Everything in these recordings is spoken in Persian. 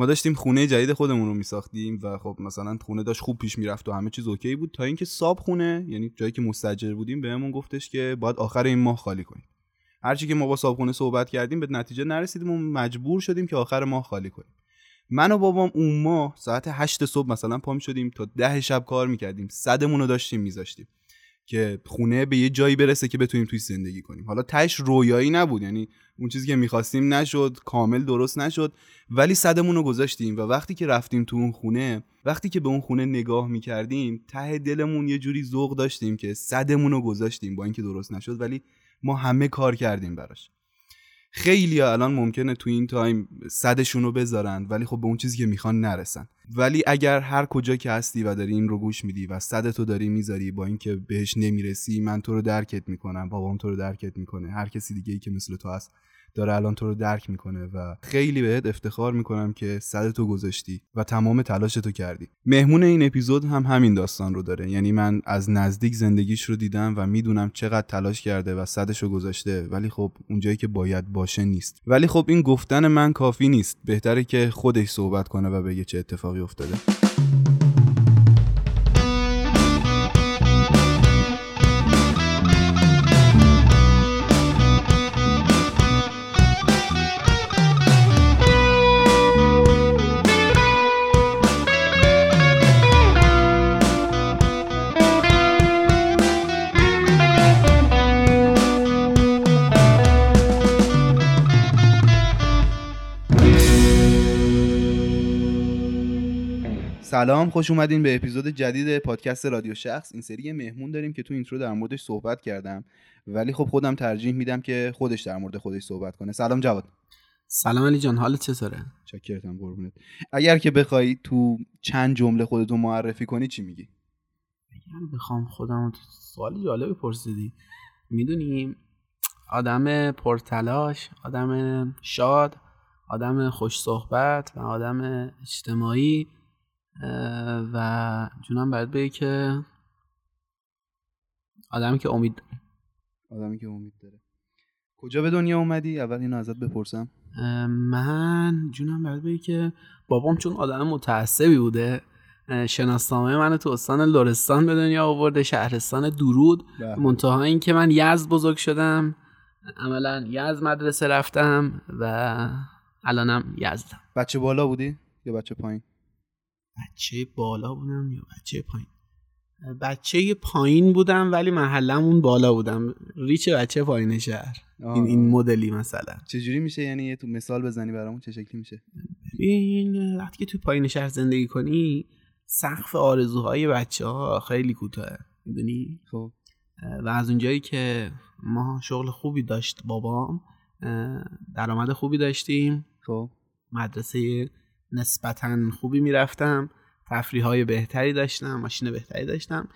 ما داشتیم خونه جدید خودمون رو میساختیم و خب مثلا خونه داشت خوب پیش می‌رفت و همه چیز اوکی بود تا اینکه صاب خونه یعنی جایی که مستجر بودیم بهمون گفتش که باید آخر این ماه خالی کنیم. هرچی که ما با صابخونه صحبت کردیم به نتیجه نرسیدیم و مجبور شدیم که آخر ماه خالی کنیم. من و بابام اون ماه ساعت هشت صبح مثلا پا شدیم تا ده شب کار می‌کردیم. صدمون رو داشتیم میذاشتیم. که خونه به یه جایی برسه که بتونیم توی زندگی کنیم. حالا تش رویایی نبود یعنی اون چیزی که می‌خواستیم نشد کامل درست نشد ولی صدمون رو گذاشتیم و وقتی که رفتیم تو اون خونه وقتی که به اون خونه نگاه می‌کردیم ته دلمون یه جوری ذوق داشتیم که صدمون رو گذاشتیم با اینکه درست نشد ولی ما همه کار کردیم براش. خیلی الان ممکنه تو این تایم صدشون رو بذارن ولی خب به اون چیزی که می‌خوان نرسن. ولی اگر هر کجا که هستی و داری این رو گوش میدی و صدتو داری می‌ذاری با اینکه بهش نمی‌رسی من تو رو درکت می‌کنم بابام تو رو درکت می‌کنه هر کسی دیگه ای که مثل تو هست. داره الان تو رو درک می‌کنه و خیلی بهت افتخار می‌کنم که صد تو گذاشتی و تمام تلاش تو کردی. مهمون این اپیزود هم همین داستان رو داره. یعنی من از نزدیک زندگیش رو دیدم و می‌دونم چقدر تلاش کرده و صدش رو گذاشته ولی خب اونجایی که باید باشه نیست. ولی خب این گفتن من کافی نیست. بهتره که خودش صحبت کنه و بگه چه اتفاقی افتاده. سلام خوش اومدین به اپیزود جدید پادکست رادیو شخص. این سری مهمون داریم که تو اینترو در موردش صحبت کردم. ولی خب خودم ترجیح میدم که خودش در مورد خودش صحبت کنه. سلام جواد. سلام علی جان حالت چطوره؟ چاکرتم قربونت. اگر که بخوای تو چند جمله خودتو معرفی کنی چی میگی؟ اگر بخوام خودم سوالی جالبی پرسیدی. می‌دونیم آدم پرتلاش آدم شاد آدم خوش صحبت و آدم اجتماعی و جونم باید بگه که آدمی که امید داره. آدمی که امید داره. کجا به دنیا اومدی؟ اول اینو ازت بپرسم. من جونم باید بگه که بابام چون آدم متعصبی بوده شناسنامه من تو استان لرستان به دنیا آورده شهرستان درود. بله. منتها این که من یزد بزرگ شدم عملا یزد مدرسه رفتم و الانم یزدم. بچه بالا بودی یا بچه پایین؟ بچه بالا بودم یا بچه پایین؟ بچه پایین بودم ولی محلمون بالا بودم. ریچ بچه پایین شهر. این این مدلی مثلا. چجوری میشه؟ یعنی یه تو مثال بزنی برامون چه شکلی میشه؟ این وقتی که تو پایین شهر زندگی کنی سقف آرزوهای بچه ها خیلی کوتاه می‌دونی؟ خب. و از اونجایی که ما شغل خوبی داشت بابام درآمد خوبی داشتیم. خب. مدرسه نسبتا خوبی می‌رفتم تفریح های بهتری داشتم ماشین بهتری داشتم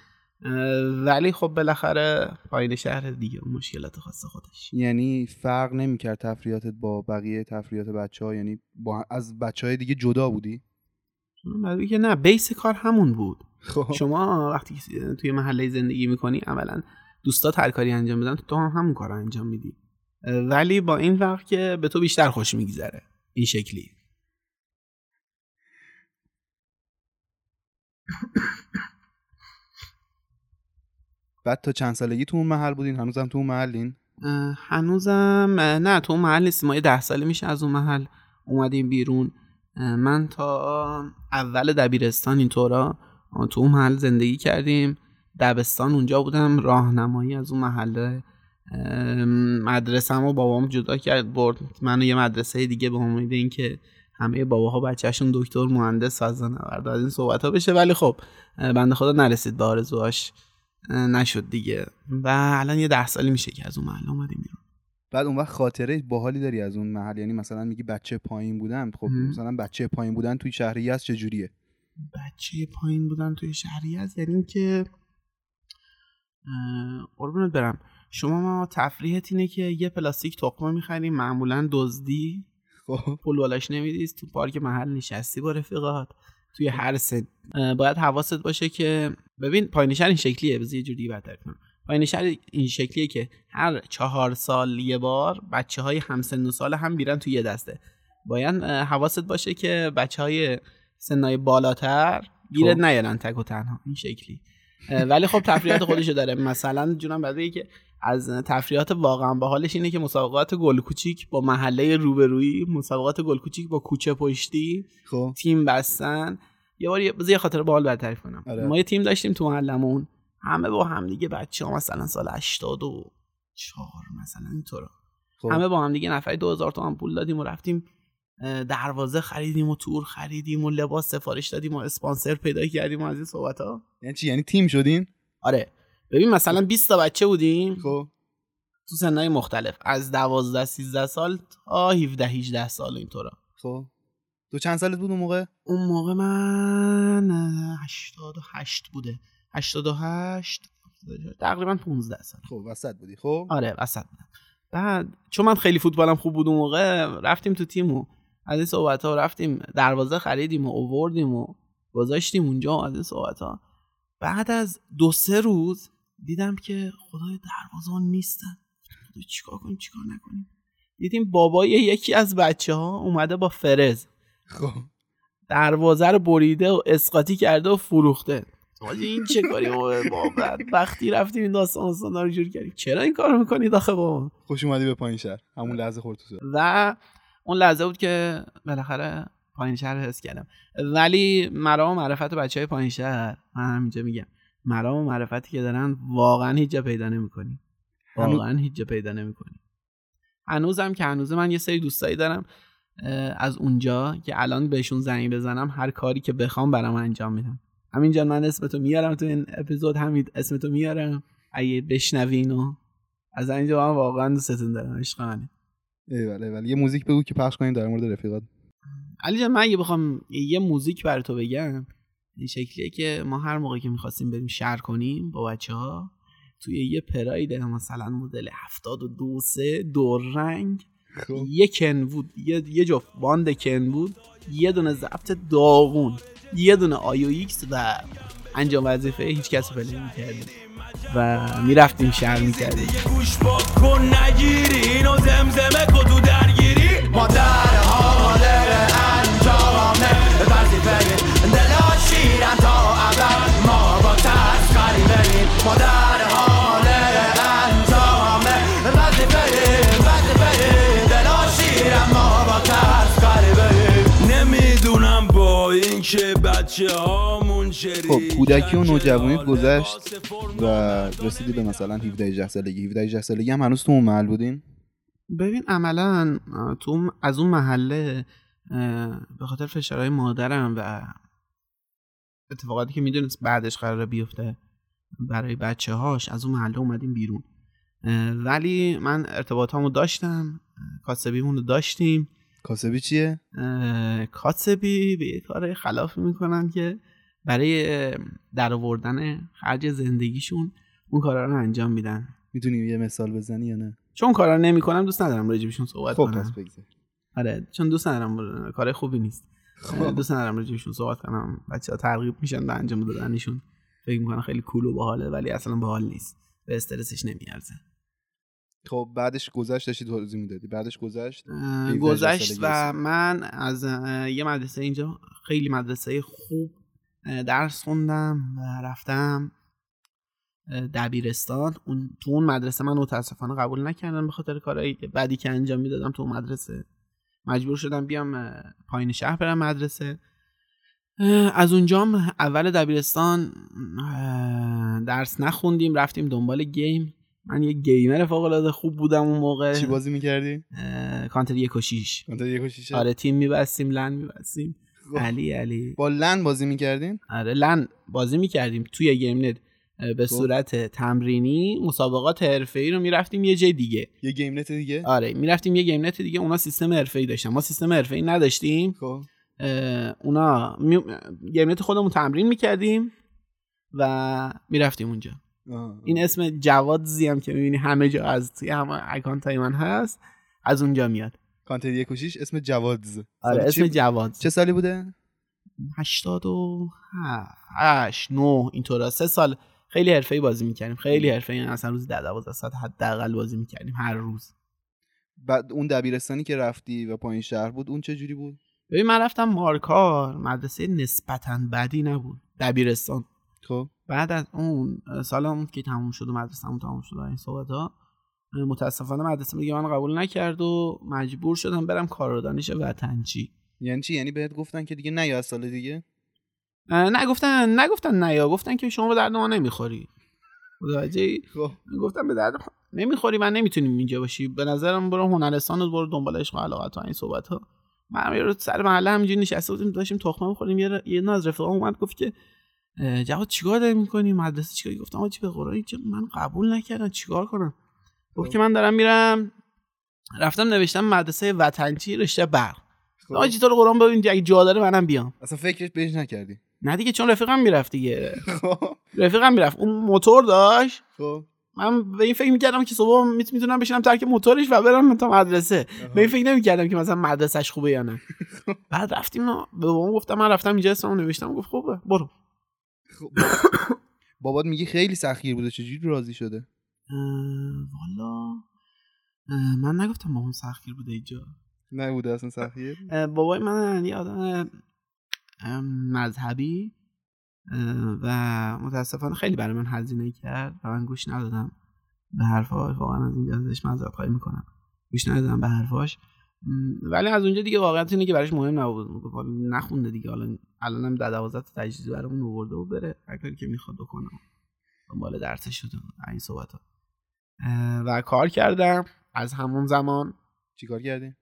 ولی خب بالاخره پایین شهر دیگه اون مشکلات خاص خودش. یعنی فرق نمی‌کرد تفریحاتت با بقیه تفریحات بچه ها یعنی با از بچه های دیگه جدا بودی؟ که نه بیس کار همون بود. خب. شما وقتی توی محله زندگی می‌کنی اولا دوستات هر کاری انجام بدن تو هم همون کار انجام میدی. ولی با این وقت که به تو بیشتر خوش میگذره این شکلی. بعد تا چند سالگی تو اون محل بودین؟ هنوزم تو اون محلین؟ هنوزم نه تو اون محل نیستیم. ما ده ساله میشه از اون محل اومدیم بیرون. من تا اول دبیرستان اینطورا تو اون محل زندگی کردیم. دبستان اونجا بودم راهنمایی از اون محله. مدرسه و بابام جدا کرد برد. منو یه مدرسه دیگه به امید اینکه همه باباها بچهشون دکتر مهندس فضانورد از این صحبت ها بشه. ولی خب بنده خدا نرسید به آرزوهاش. نشد دیگه. و الان یه ده سالی میشه که از اون محل اومدیم بیرون. بعد اون وقت خاطره باحالی داری از اون محل؟ یعنی مثلا میگی بچه پایین بودن. خب مثلا بچه پایین بودن توی شهری از چه جوریه؟ بچه پایین بودن توی شهری از یعنی که قربونت برم. شما ما تفریحت اینه که یه پلاستیک تخمه می‌خریم معمولا دزدی. خب. پول بالاش نمیدیز تو پارک محل نشستی با رفیقات. توی هر سن باید حواست باشه که ببین پایینشهر این شکلیه. بذار یه جوری بدتر کنم. پایینشهر این شکلیه که هر چهار سال یه بار بچه های همسن و سال هم بیرن توی یه دسته. باید حواست باشه که بچه های سنای بالاتر گیرت خب. نیارن تک و تنها. این شکلی. ولی خب تفریحات خودشو داره. مثلا جونم بعد که از تفریحات واقعا باحالش اینه که مسابقات گل کوچیک با محله روبرویی مسابقات گل کوچیک با کوچه پشتی خب. تیم بستن. یه بار یه خاطر باحال برات تعریف کنم. آره. ما یه تیم داشتیم تو محلمون همه با هم دیگه بچه ها مثلا سال 84 مثلا اینطورا خب. همه با هم دیگه نفری 2000 تومن پول دادیم و رفتیم دروازه خریدیم و تور خریدیم و لباس سفارش دادیم و اسپانسر پیدا کردیم و از این صحبت ها یعنی چی؟ یعنی تیم شدین؟ آره. ببین مثلا 20 تا بچه بودیم؟ خب. تو سنهای مختلف. از 12 13 سال تا 17 18 سال اینطورا. خب. تو چند سالت بود اون موقع؟ اون موقع من اه، 88 بوده. 88 تقریبا 15 سال. خب وسط بودی. خب. آره وسط بودم. بعد چون من خیلی فوتبالم خوب بود اون موقع رفتیم تو تیم و از این صحبت ها رفتیم دروازه خریدیم و اووردیم و گذاشتیم اونجا و از این صحبت ها بعد از دو سه روز دیدم که خدای دروازه ها نیستن. خدا چیکار کنیم چیکار نکنیم؟ دیدیم بابای یکی از بچه ها اومده با فرز. خب. دروازه رو بریده و اسقاطی کرده و فروخته. حاجی این چه کاری؟ بابا با وقتی رفتیم این داستان داستان رو جور کردیم. چرا این کارو می‌کنید آخه بابا؟ خوش اومدی به پایین شهر. همون لحظه خورد تو. و اون لحظه بود که بالاخره پایین شهر رو حس کردم. ولی مرام و معرفت بچه های پایین شهر من همینجا میگم. مرام و معرفتی که دارن واقعا هیچ جا پیدا نمی‌کنی. واقعا هیچ جا پیدا نمی‌کنی. هنوزم که هنوز من یه سری دوستایی دارم از اونجا که الان بهشون زنگ بزنم هر کاری که بخوام برام انجام میدم همینجا من اسمتو میارم تو این اپیزود همین اسمتو میارم. اگه بشنوین و از اینجا من واقعا دوستتون دارم عشق منی. ایول ایول. یه موزیک بگو که پخش کنیم در مورد رفیقات. علی جان من اگه بخوام یه موزیک بر تو بگم این شکلیه که ما هر موقع که می‌خواستیم بریم شهر کنیم با بچه ها توی یه پراید مثلا مدل 72 سه دور رنگ خب. یه کنوود یه, یه جفت باند کنوود یه دونه ضبط داغون یه دونه آیو ایکس و انجام وظیفه هیچ کسی پلی می‌کردیم و می‌رفتیم شهر می‌کردیم. گوش با کن نگیری اینو زمزمه کن تو درگیری. مادر بچه هامون خب کودکی و نوجوانیت گذشت و رسیدی به مثلا 17 18 سالگی. 17 18 سالگی هم هنوز تو اون محل بودین؟ ببین عملا تو از اون محله به خاطر فشارهای مادرم و اتفاقاتی که می‌دونست بعدش قرار بیفته برای بچه هاش از اون محله اومدیم بیرون. ولی من ارتباطامو داشتم کاسبیمون رو داشتیم. کاسبی چیه؟ کاسبی به یه کار خلافی می‌کنن که برای درآوردن خرج زندگیشون اون کارا رو انجام میدن. می‌تونی یه مثال بزنی یا نه؟ چون کارا نمی‌کنم دوست ندارم راجبشون صحبت خب کنم. پس بگذار. آره چون دوست ندارم کار خوبی نیست. خب. دوست ندارم راجبشون صحبت کنم. بچه ها ترغیب میشن به انجام دادنشون. فکر می‌کنن خیلی کول و باحاله ولی اصلا باحال نیست. به استرسش نمیارزه. خب بعدش گذشت داشتی توضیح می‌دادی. بعدش گذشت؟ اه، 17 گذشت و. من از یه مدرسه اینجا خیلی مدرسه خوب درس خوندم و رفتم دبیرستان. اون تو اون مدرسه من متاسفانه قبول نکردم به خاطر کارهایی که بعدی که انجام می‌دادم تو اون مدرسه. مجبور شدم بیام پایین شهر برم مدرسه. از اونجام اول دبیرستان درس نخوندیم رفتیم دنبال game. من یه gamer فوق العاده خوب بودم اون موقع. چی بازی می‌کردی؟ کانتر یک و شیش. کانتر یک و آره تیم میبستیم LAN میبستیم. خب. علی علی. با LAN بازی می‌کردین؟ آره LAN بازی می‌کردیم توی game net. به خب. صورت تمرینی مسابقات حرفه‌ای رو می‌رفتیم یه جای دیگه. یه game net دیگه؟ آره می‌رفتیم یه game net دیگه اونا سیستم حرفه‌ای داشتن. ما سیستم حرفه‌ای نداشتیم. خب. اونا می... گیم نت خودمون تمرین می‌کردیم و می‌رفتیم اونجا. این اسم جواد زیم که می‌بینی همه جا از توی همه اکانت های من هست از اونجا میاد. و شیش اسم جوادز. آره اسم چی- جواد چه سالی بوده؟ هشتاد و هشت نه اینطورا سه سال. خیلی حرفه‌ای بازی می‌کردیم. خیلی حرفه‌ای. اصلا روز ده دوازده ساعت حداقل بازی می‌کردیم هر روز. بعد اون دبیرستانی که رفتی و پایین شهر بود اون چه جوری بود؟ ببین من رفتم مارکار. مدرسه نسبتا بدی نبود. دبیرستان. خب. بعد از اون سالم که تموم شد و مدرسه‌مون تموم شد این صحبت ها متاسفانه مدرسه دیگه من قبول نکرد و مجبور شدم برم کار و دانش وطنچی. یعنی چی؟ یعنی بهت گفتن که دیگه نیا از سال دیگه؟ اه، نگفتن نگفتن نیا گفتن که شما به درد ما نمی‌خوری. متوجهی؟ خب. گفتم به درد نمی‌خوری من نمی‌تونیم اینجا باشی. به نظرم برو هنرستان و برو دنبال عشق و علاقت و این صحبت ها. من یه سر محله همینجوری نشسته بودیم داشتیم تخمه می‌خوریم یه یه نه از رفیقام اومد گفت که جواد چیکار داری می‌کنی مدرسه چیکار گفتم؟ آجی به قرآن؟ من قبول نکردم. چیکار کنم؟ گفت که من دارم میرم. رفتم نوشتم مدرسه وطنچی رشته برق. خب. آجی تو قرآن ببین؟ اگه جا داره منم بیام. اصلا فکرش بهش نکردی. نه دیگه چون رفیقم می‌رفت دیگه. خب. رفیقم می‌رفت. اون موتور داشت. خب. من به این فکر می‌کردم که صبح میت- می‌تونم بشینم ترک موتورش و برم تا مدرسه. به این فکر نمی‌کردم که مثلا مدرسهش خوبه یا نه. بعد رفتیم به بابام گفتم من رفتم اینجا اسممو نوشتم. گفت خوبه برو. خب بابات میگه خیلی سخیر بوده چجوری راضی شده؟ والا. من نگفتم بابام سختگیر بوده اینجا. نه بوده اصلا سخیر بابای من یه آدم مذهبی و متاسفانه خیلی برای من هزینه کرد و من گوش ندادم به حرفاش. واقعا از اینجا ازش معذرت خواهی می‌کنم. گوش ندادم به حرفاش. ولی از اونجا دیگه واقعیت اینه که براش مهم نبود. نخونده دیگه. حالا الانم در دوازده تا تجهیزی برامون آورده و بره. هر کاری که می‌خواد بکنه. دنبال درسش شده این صحبت ها و کار کردم از همون زمان. چیکار کردی؟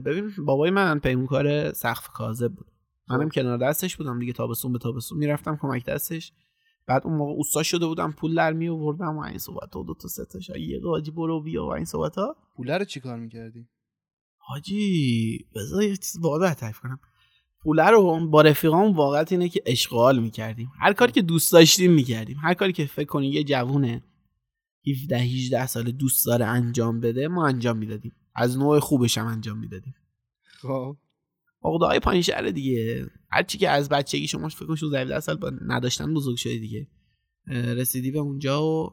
ببین بابای من پیمونکار سقف کاذب بود. منم خب. کنار دستش بودم دیگه. تابستون به تابستون می‌رفتم کمک دستش. بعد اون موقع اوستا شده بودم پول در می آوردم و این صحبت ها دو تا سه تا یه حاجی برو بیا و این صحبت ها پوله رو چیکار می‌کردی؟ حاجی بذار یه چیز واضح تعریف کنم. پوله رو با رفیقام واقعا اینه که اشغال می‌کردیم. هر کاری که دوست داشتیم می‌کردیم. هر کاری که فکر کنی یه جوونه 17 18 سال دوست داره انجام بده ما انجام می‌دادیم. از نوع خوبش هم انجام می‌دادیم. خب. عقده های پایین شهر دیگه. هرچی که از بچگی شما فکر کن 16 17 سال با نداشتن بزرگ شدی دیگه. رسیدی به اونجا و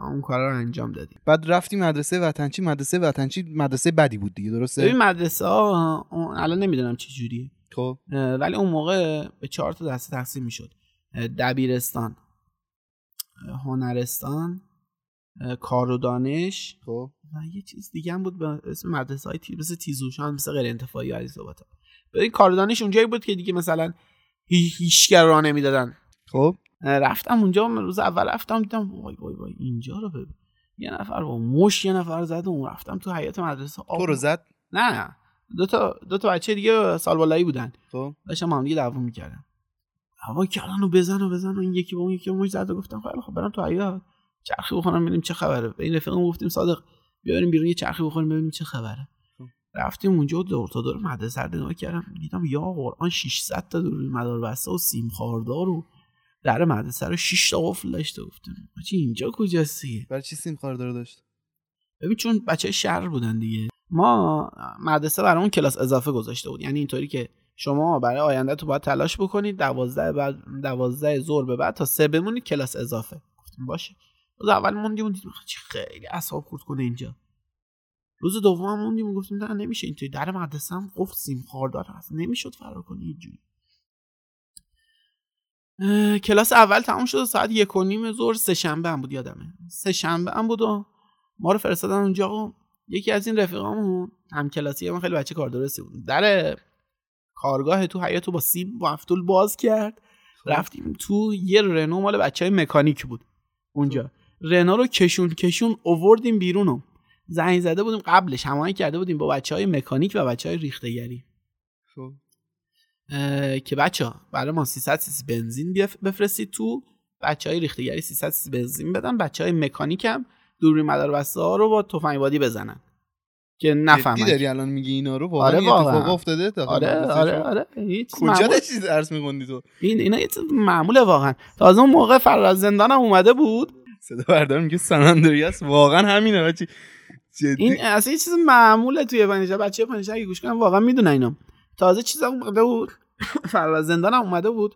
اون کارا رو انجام دادی بعد رفتی مدرسه وطنچی مدرسه وطنچی مدرسه بدی بود دیگه درسته؟ ببین مدرسه ها الان نمی‌دونم چه جوریه. خب. ولی اون موقع به چهار تا دسته تقسیم می‌شد. دبیرستان هنرستان کار و دانش. خب. و یه چیز دیگه هم بود به اسم مدرسه های. مثل تیزوشان مثل غیر انتفاعی صحبت ها ببین کار و دانش اونجایی بود که دیگه مثلا هی- هیچ را نمی‌دادن. خب. رفتم اونجا روز اول رفتم دیدم وای وای وای اینجا رو ببین. یه نفر با مش یه نفر زد و اون رفتم تو حیات مدرسه. تو رو زد؟ نه نه. دو تا دو تا بچه دیگه سال بالایی بودن. خب. داشتم هم دیگه دعوا می‌کردم. هوا کردن و بزن و بزن و این یکی با اون یکی مش زد و گفتم خیلی خب برم تو حیات چرخی بخورم ببینیم چه خبره. به این رفیقم گفتیم صادق بیا بریم بیرون یه چرخی بخوریم ببینیم چه خبره. خب. رفتیم اونجا و دور تا دور مدرسه رو نگاه کردم. دیدم یا قرآن 600 تا دور مدار بسته و سیم خاردار و در مدرسه رو 6 تا قفل داشته گفتم. حاجی اینجا کجاست دیگه برای چی سیم خاردار داشت؟ ببین چون بچه شهر بودن دیگه. ما مدرسه برامون کلاس اضافه گذاشته بود. یعنی اینطوری که شما برای آینده تو باید تلاش بکنید دوازده بعد دوازده ظهر به بعد تا سه بمونید کلاس اضافه. گفتیم باشه. روز اول موندیم و دیدیم خیلی اعصاب خورد کنه اینجا. روز دوم موندیم و گفتیم نه نمیشه اینطوری. در مدرسه هم قفل سیم خاردار هست. نمی‌شد فرار کنی اینجوری کلاس اول تموم شد ساعت یک و نیم ظهر سه شنبه هم بود یادمه. سه شنبه هم بود و ما رو فرستادن اونجا و یکی از این رفیقامون هم کلاسی من خیلی بچه کار درستی بود. در کارگاه تو حیاتو با سیم با افتول باز کرد. رفتیم تو یه رنو مال بچه های مکانیک بود اونجا. رنو رو کشون کشون اووردیم بیرونو زنگ زده بودیم قبلش هماهنگ کرده بودیم با بچه های مکانیک و بچه های ریختگری. خب. که بچه ها برای ما 300 سیسی بنزین بفرستید تو. بچه های ریختگری 300 سیسی بنزین بدن. بچه های مکانیک هم دوری مدار بسته ها رو با تفنگ بادی بزنن. که جدی نفهمن. داری الان میگی اینا رو؟ واقعا آره اتفاق. افتاده داخل آره آره؟ آره. کجا داشتی درس میخوندی تو؟ این اینا یه چیز معموله واقعا. تازه اون موقع فرار از زندانم اومده بود. صدا بردار میگه سن اندریاس واقعا همینه بچی جدی. این اصلا یه چیز معموله توی پنجره بچه پنجره اگه گوش کنن واقعا می‌دونن اینا. تازه چیزا اومده بود. فرار زندانم اومده بود.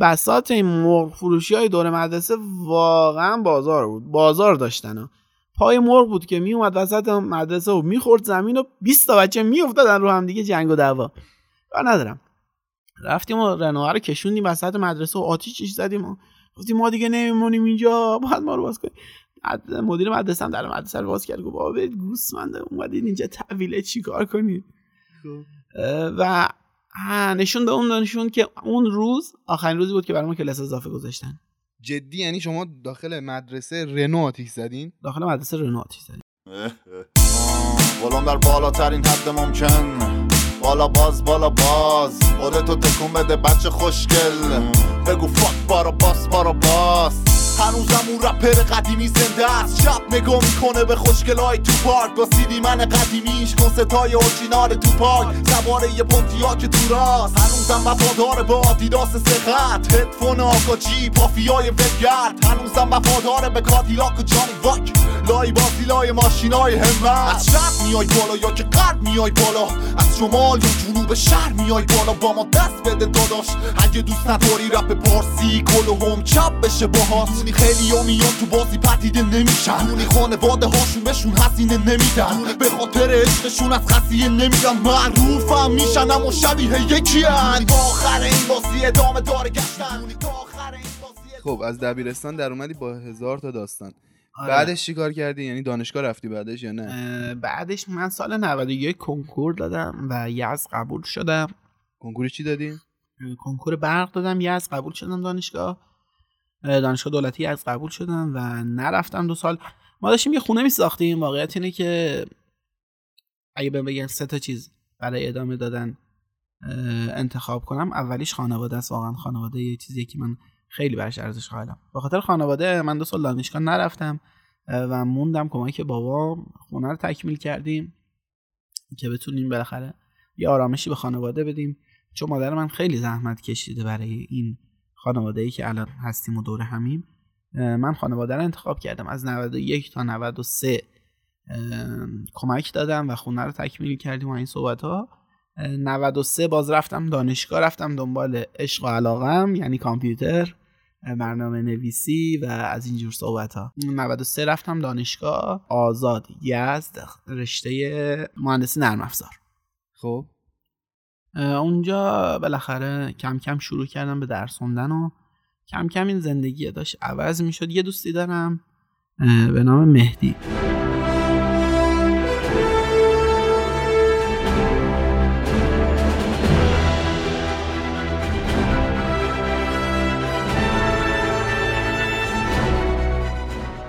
بسات این مرغ فروشی های دور مدرسه واقعا بازار بود. بازار داشتن ها. پای مرغ بود که میومد وسط مدرسه و می‌خورد زمین و 20 تا بچه میافتادن رو هم دیگه جنگ و دعوا. ندارم. رفتیم و رنوها رو کشوندیم وسط مدرسه و آتیشش زدیم و گفتیم ما دیگه نمیمونیم اینجا باید ما رو باز کنیم. مدیر مدرسه هم در مدرسه رو باز کرد. گفت بابا گوسفنده اومدین اینجا تحویله چی کار کنید اه، و نشون به اون نشون که اون روز آخرین روزی بود که برای ما کلاس اضافه گذاشتن. جدی یعنی شما داخل مدرسه رنو آتیش زدین؟ داخل مدرسه رنو آتیش زدیم. غلام در بالاترین حد ممکن. بالا باز بالا باز. خودتو تکون بده بچه خوشگل. بگو فاک بارا باس بارا باس هنوزم اون رپر قدیمی زنده است. شب نگاه می‌کنه به خوشگلای تو پارک. با سیدی من قدیمیش کنستای اورجینال تو پارک. سواره یه پونتیا که تو راست. هنوزم وفادار به آدیداس سه خط هدفون آکاچی پافیای ولگرد هنوزم وفادار به کادیلاک و جانی واک. لای بازی لای ماشینای همت. از شب میای بالا یا که غرب میای بالا. از شمال یا جنوب شهر میای بالا. با ما دست بده داداش. اگه دوست نداری رپ پارسی کل و هم چپ بشه باهات. دونی خیلی ها میان تو بازی پدیده نمیشن. دونی خانواده هاشون بهشون هزینه نمیدن. به خاطر عشقشون از خسیه نمیرن. معروفم میشن اما شبیه یکی هن آخر این بازی ادامه داره گشتن. دونی تا آخر این بازی خب از دبیرستان در اومدی با هزار تا داستان. آره. بعدش چی کار کردی؟ یعنی دانشگاه رفتی بعدش یا نه؟ بعدش من سال 91 کنکور دادم و یزد قبول شدم. کنکور چی دادی؟ کنکور برق دادم یزد قبول شدم دانشگاه. اه، دانشگاه دولتی یزد قبول شدم و نرفتم دو سال. ما داشتیم یه خونه می ساختیم واقعیت اینه که اگه بهم بگن سه تا چیز برای ادامه دادن انتخاب کنم اولیش خانواده است. واقعا خانواده یه چیزی که من خیلی برش ارزش قائلم. به خاطر خانواده من دو سال دانشگاه نرفتم و موندم کمک بابا خونه رو تکمیل کردیم که بتونیم بالاخره یه آرامشی به خانواده بدیم. چون مادر من خیلی زحمت کشیده برای این خانواده ای که الان هستیم و دور همیم من خانواده رو انتخاب کردم. از 91 تا 93 اه، کمک دادم و خونه رو تکمیل کردیم و این صحبت ها 93 باز رفتم دانشگاه رفتم دنبال عشق و علاقم یعنی کامپیوتر برنامه نویسی و از اینجور صحبت ها 93 رفتم دانشگاه آزاد یزد رشته مهندسی نرم افزار. خب. اونجا بالاخره کم کم شروع کردم به درس خوندن و کم کم این زندگی داشت. عوض می شد یه دوستی دارم به نام مهدی.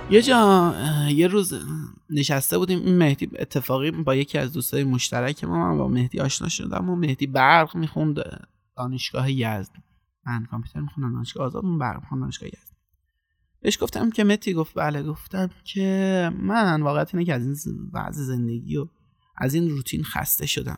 یه جا یه روز نشسته بودیم. این مهدی اتفاقی با یکی از دوستای مشترک ما من با مهدی آشنا شدم و مهدی برق می‌خوند دانشگاه یزد. من کامپیوتر میخوندم دانشگاه آزاد اون برق می‌خوند دانشگاه یزد. بهش گفتم که متی گفت بله گفتم که من واقعیت اینه که از این وضع زندگی و از این روتین خسته شدم.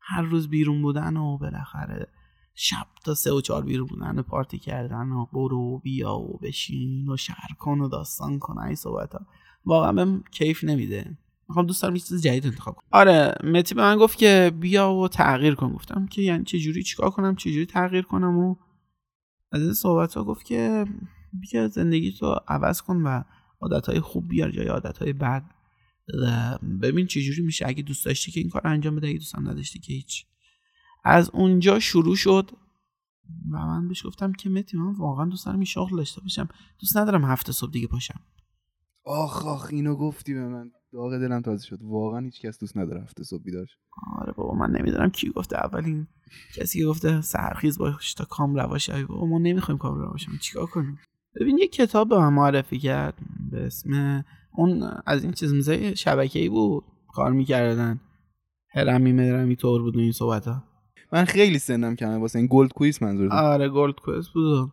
هر روز بیرون بودن و بالاخره شب تا سه و چهار بیرون بودن و پارتی کردن و برو بیا و بشین و شهر کن و داستان کن این صحبت ها واقعا بهم کیف نمیده. می‌خوام دوست دارم یه چیز جدید انتخاب کنم. آره متی به من گفت که بیا و تغییر کن. گفتم که یعنی چه جوری چیکار کنم چه جوری تغییر کنم و از این صحبت ها گفت که بیا زندگی تو عوض کن و عادت های خوب بیار جای عادت های بد. و ببین چه جوری میشه. اگه دوست داشتی که این کار انجام بده اگه دوست نداشتی که هیچ. از اونجا شروع شد. و من بهش گفتم که متی من واقعا دوست دارم این شغل داشته باشم. دوست ندارم هفته صبح دیگه پاشم. آخ آخ اینو گفتی به من. داغ دلم تازه شد. واقعا هیچ کس دوست نداره هفته صبح بیدار. آره بابا من نمی‌دونم کی گفته. اولین کسی که گفته سحرخیز باش تا کام روا شوی بابا ما نمی‌خوایم کام روا شویم چیکار کنیم؟ ببین یه کتاب به من معرفی کرد به اسم اون از این چیز میزه شبکه‌ای بود. کار می‌کردن. هرمی مرمی طور بود این صحبت ها من خیلی سنم کمه. واسه این Gold Quest منظور آره Gold Quest بود.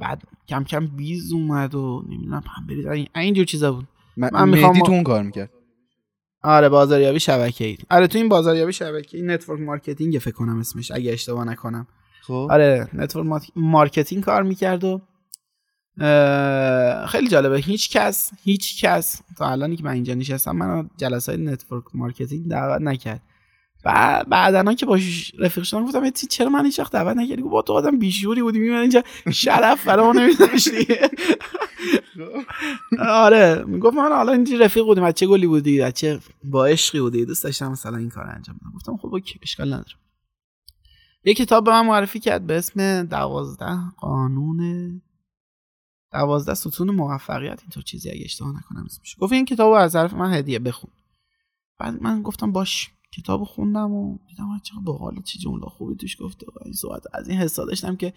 بعد کم کم Biz اومد و نمی‌دونم این اینجور چیزا بود. من, من میخوام- تو اون کار می‌کرد. آره بازاریابی شبکه‌ای. آره تو این بازاریابی شبکه‌ای network marketing فکر کنم اسمش اگه اشتباه نکنم. خب. آره network mark- marketing کار می‌کرد و خیلی جالبه. هیچ کس هیچ کس تا الانی که من اینجا نشستم منو جلسه های network marketing دعوت نکرد. بعد بعدا که باش رفیق شدم گفتم "ای چرا من هیچ وقت دعوت نکردی؟ با تو آدم بیشعوری بودی میمن اینجا شرف برای ما نمیداشتی آره می‌گفت من حالا اینجا رفیق بودیم بچه گلی بودی؟ بچه با عشقی بودی؟ دوست داشتم مثلا این کار انجام بدم. گفتم خب اوکی اشکال نداره. یه کتاب به من معرفی کرد به اسم دوازده قانون دوازده ستون موفقیت اینطور چیزی اگه اشتباه نکنم اسمش. گفت این کتاب از طرف من هدیه بخون. بعد من گفتم باش. کتاب خوندم و دیدم چقدر باحال چه جمله خوبی توش گفته. و این صحبت از این حسا داشتم که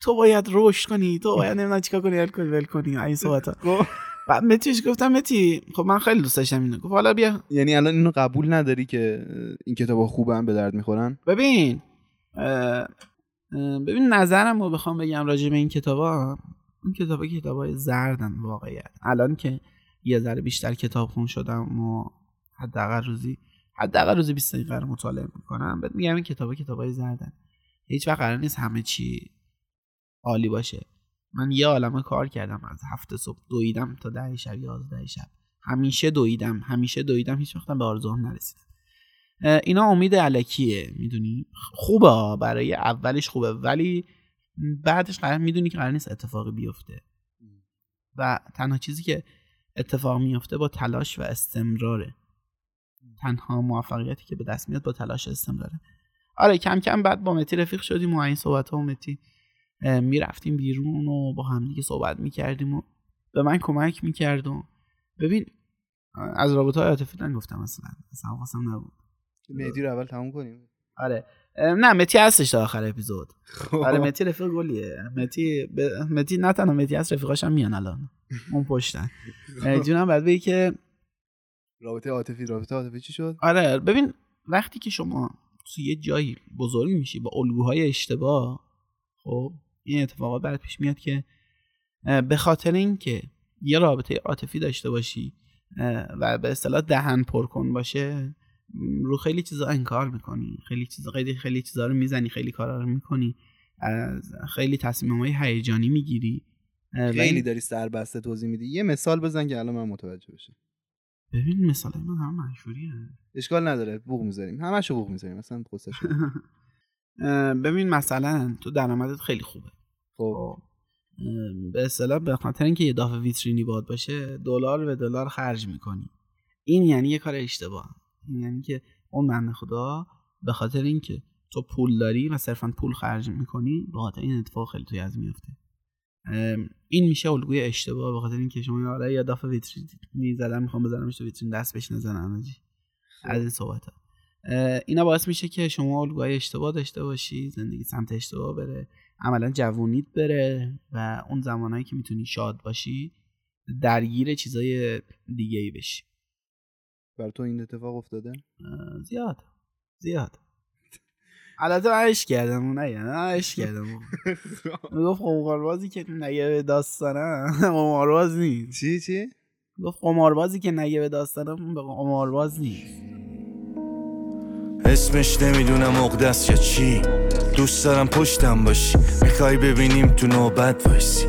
تو باید رشد کنی تو باید نمی‌دونم چیکار کنی ول کنی ول کنی. این صحبت بعد متیش گفتم متی خب من خیلی دوست داشتم اینو. گفت حالا بیا. یعنی الان اینو قبول نداری که این کتاب خوبن به درد می‌خورن؟ ببین ببین نظرم رو بخوام بگم راجع به این کتابا. این کتابا کتابای زردن واقعیت. الان که یه ذره بیشتر کتاب خون شدم و حداقل روزی حداقل روزی 20 دقیقه رو مطالعه می‌کنم. بعد میگم این کتابا کتابای زردن. هیچ وقت قرار نیست همه چی عالی باشه. من یه عالمه کار کردم. از هفته صبح دویدم تا ده شب یازده شب. همیشه دویدم. همیشه دویدم. هیچ وقتم به آرزوام نرسیدم. اینا امید علکیه می‌دونی؟ خوبه برای اولش خوبه. ولی بعدش قرار می‌دونی که قرار نیست اتفاقی بیفته. و تنها چیزی که اتفاق میفته با تلاش و استمراره. تنها موفقیتی که به دست میاد با تلاش استمراره آره کم کم بعد با متی رفیق شدیم و این صحبت ها و متی می‌رفتیم بیرون و با هم دیگه صحبت می‌کردیم و به من کمک می‌کرد و ببین از رابطه های عاطفی گفتم مثلا اصلا حواسم نبود. مهدی رو اول تموم کنیم. آره. نه متی هستش تا آخر اپیزود. خب. آره متی رفیق گلیه. متی ب... متی نه تنها متی هست رفیقاش هم میان الان. اون پشتن. جونم بعد بگی که رابطه عاطفی رابطه عاطفی چی شد؟ آره ببین وقتی که شما تو یه جایی بزرگ میشی با الگوهای اشتباه خب این اتفاقات برات پیش میاد که به خاطر اینکه یه رابطه عاطفی داشته باشی و به اصطلاح دهن پر کن باشه رو خیلی چیزا انکار می‌کنی خیلی چیزا خیلی خیلی چیزا رو می‌زنی خیلی کارا رو می‌کنی خیلی تصمیم های هیجانی می‌گیری خیلی داری سربسته توضیح میدی. یه مثال بزن که الان من متوجه بشم. ببین مثال من هم منشوریه. اشکال نداره بوق می‌ذاریم همشو بوق می‌ذاریم مثلا قصه ببین مثلا تو درآمدت خیلی خوبه. خب. به اصطلاح به خاطر اینکه یه دافع ویترینی باد باشه دلار به دلار خرج می‌کنی. این یعنی یه کار اشتباه. این یعنی که اون بنده خدا به خاطر اینکه تو پول داری و صرفا پول خرج می‌کنی به خاطر این اتفاق خیلی توی از میفته این میشه الگوی اشتباه به خاطر اینکه شما آره یه دافع ویترینی زدم می‌خوام بذارمش تو ویترین دست بهش نزنم از این صحبت ها اینا باعث میشه که شما الگوهای اشتباه داشته باشی زندگی سمت اشتباه بره عملا جوونیت بره و اون زمانهایی که می‌تونی شاد باشی درگیر چیزای دیگه ای بشی. بر تو این اتفاق افتاده؟ زیاد. زیاد. البته من عشق کردم اون نه نه عشق کردم گفت قماربازی که نگه به داستانم قمارباز نیست. چی چی؟ گفت قماربازی که نگه به داستانم به قمارباز نیست. اسمش نمی‌دونم اقدس یا چی. دوست دارم پشتم باشی. می‌خوای ببینیم تو نوبت وایسی.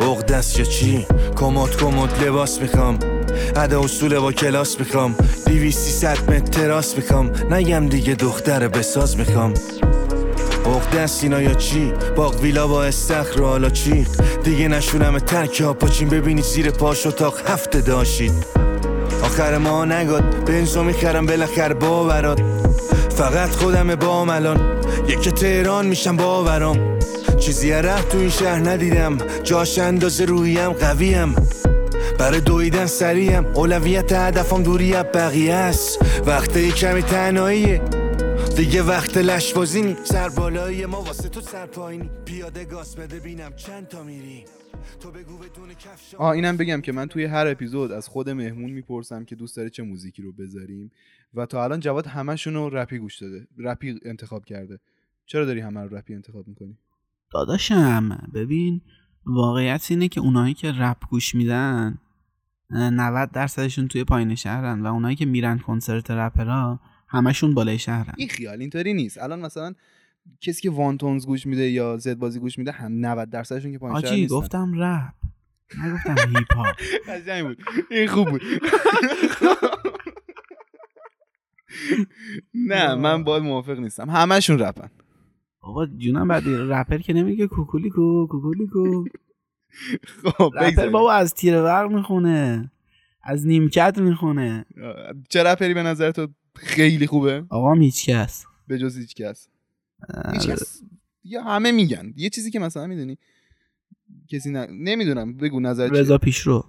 اقدس یا چی؟ کموت کموت لباس می‌خوام. ادا اصول با کلاس می‌خوام. دیویستی ست متر تراس می‌خوام. نگم دیگه دختر بساز می‌خوام. اقدس اینا یا چی؟ باق ویلا با استخر و حالا چی؟ دیگه نشونم ترک پاچین ببینی زیر پاش اتاق هفته داشید. آخر ما نگاد. بنزو می‌خرم بالاخر باورات. فقط خودم با الان. یکی تهران میشم باورام. چیزی ره تو این شهر ندیدم. جاش اندازه رویم قویم. برای دویدن سریم. اولویت هدفم دوری بقیه است. وقت کمی تنهاییه دیگه وقت لشبازی نی سر بالایی ما واسه تو سر پایینی پیاده گاز بده بینم چند تا میری. تو بگو بدون کفش آه اینم بگم که من توی هر اپیزود از خود مهمون می‌پرسم که دوست داره چه موزیکی رو بذاریم. و تا الان جواد همشون رو رپی گوش داده. رپی انتخاب کرده. چرا داری همه رو رپی انتخاب می‌کنی؟ داداشم ببین واقعیت اینه که اونایی که رپ گوش میدن 90 درصدشون توی پایین شهرن و اونایی که میرن کنسرت رپرها همشون بالای شهرن. این خیال اینطوری نیست. الان مثلا کسی که وانتونز گوش میده یا زد بازی گوش میده هم 90 درصدشون که پایین شهر حاجی نیستن. گفتم رپ. نگفتم هیپ هاپ قشنگ بود. این خوب بود. نه من باید موافق نیستم. همشون رپن. بابا جونم بعد رپر که نمیگه کوکولیکو کوکولیکو. خب رپر. بابا از تیر ورق می‌خونه از نیمکت می‌خونه. چه رپری به نظر تو خیلی خوبه؟ آقا هیچ کس به جز هیچ کس هیچ کس یا همه میگن. یه چیزی که مثلا می‌دونی. کسی ن... نمی‌دونم بگو نظر رضا پیشرو.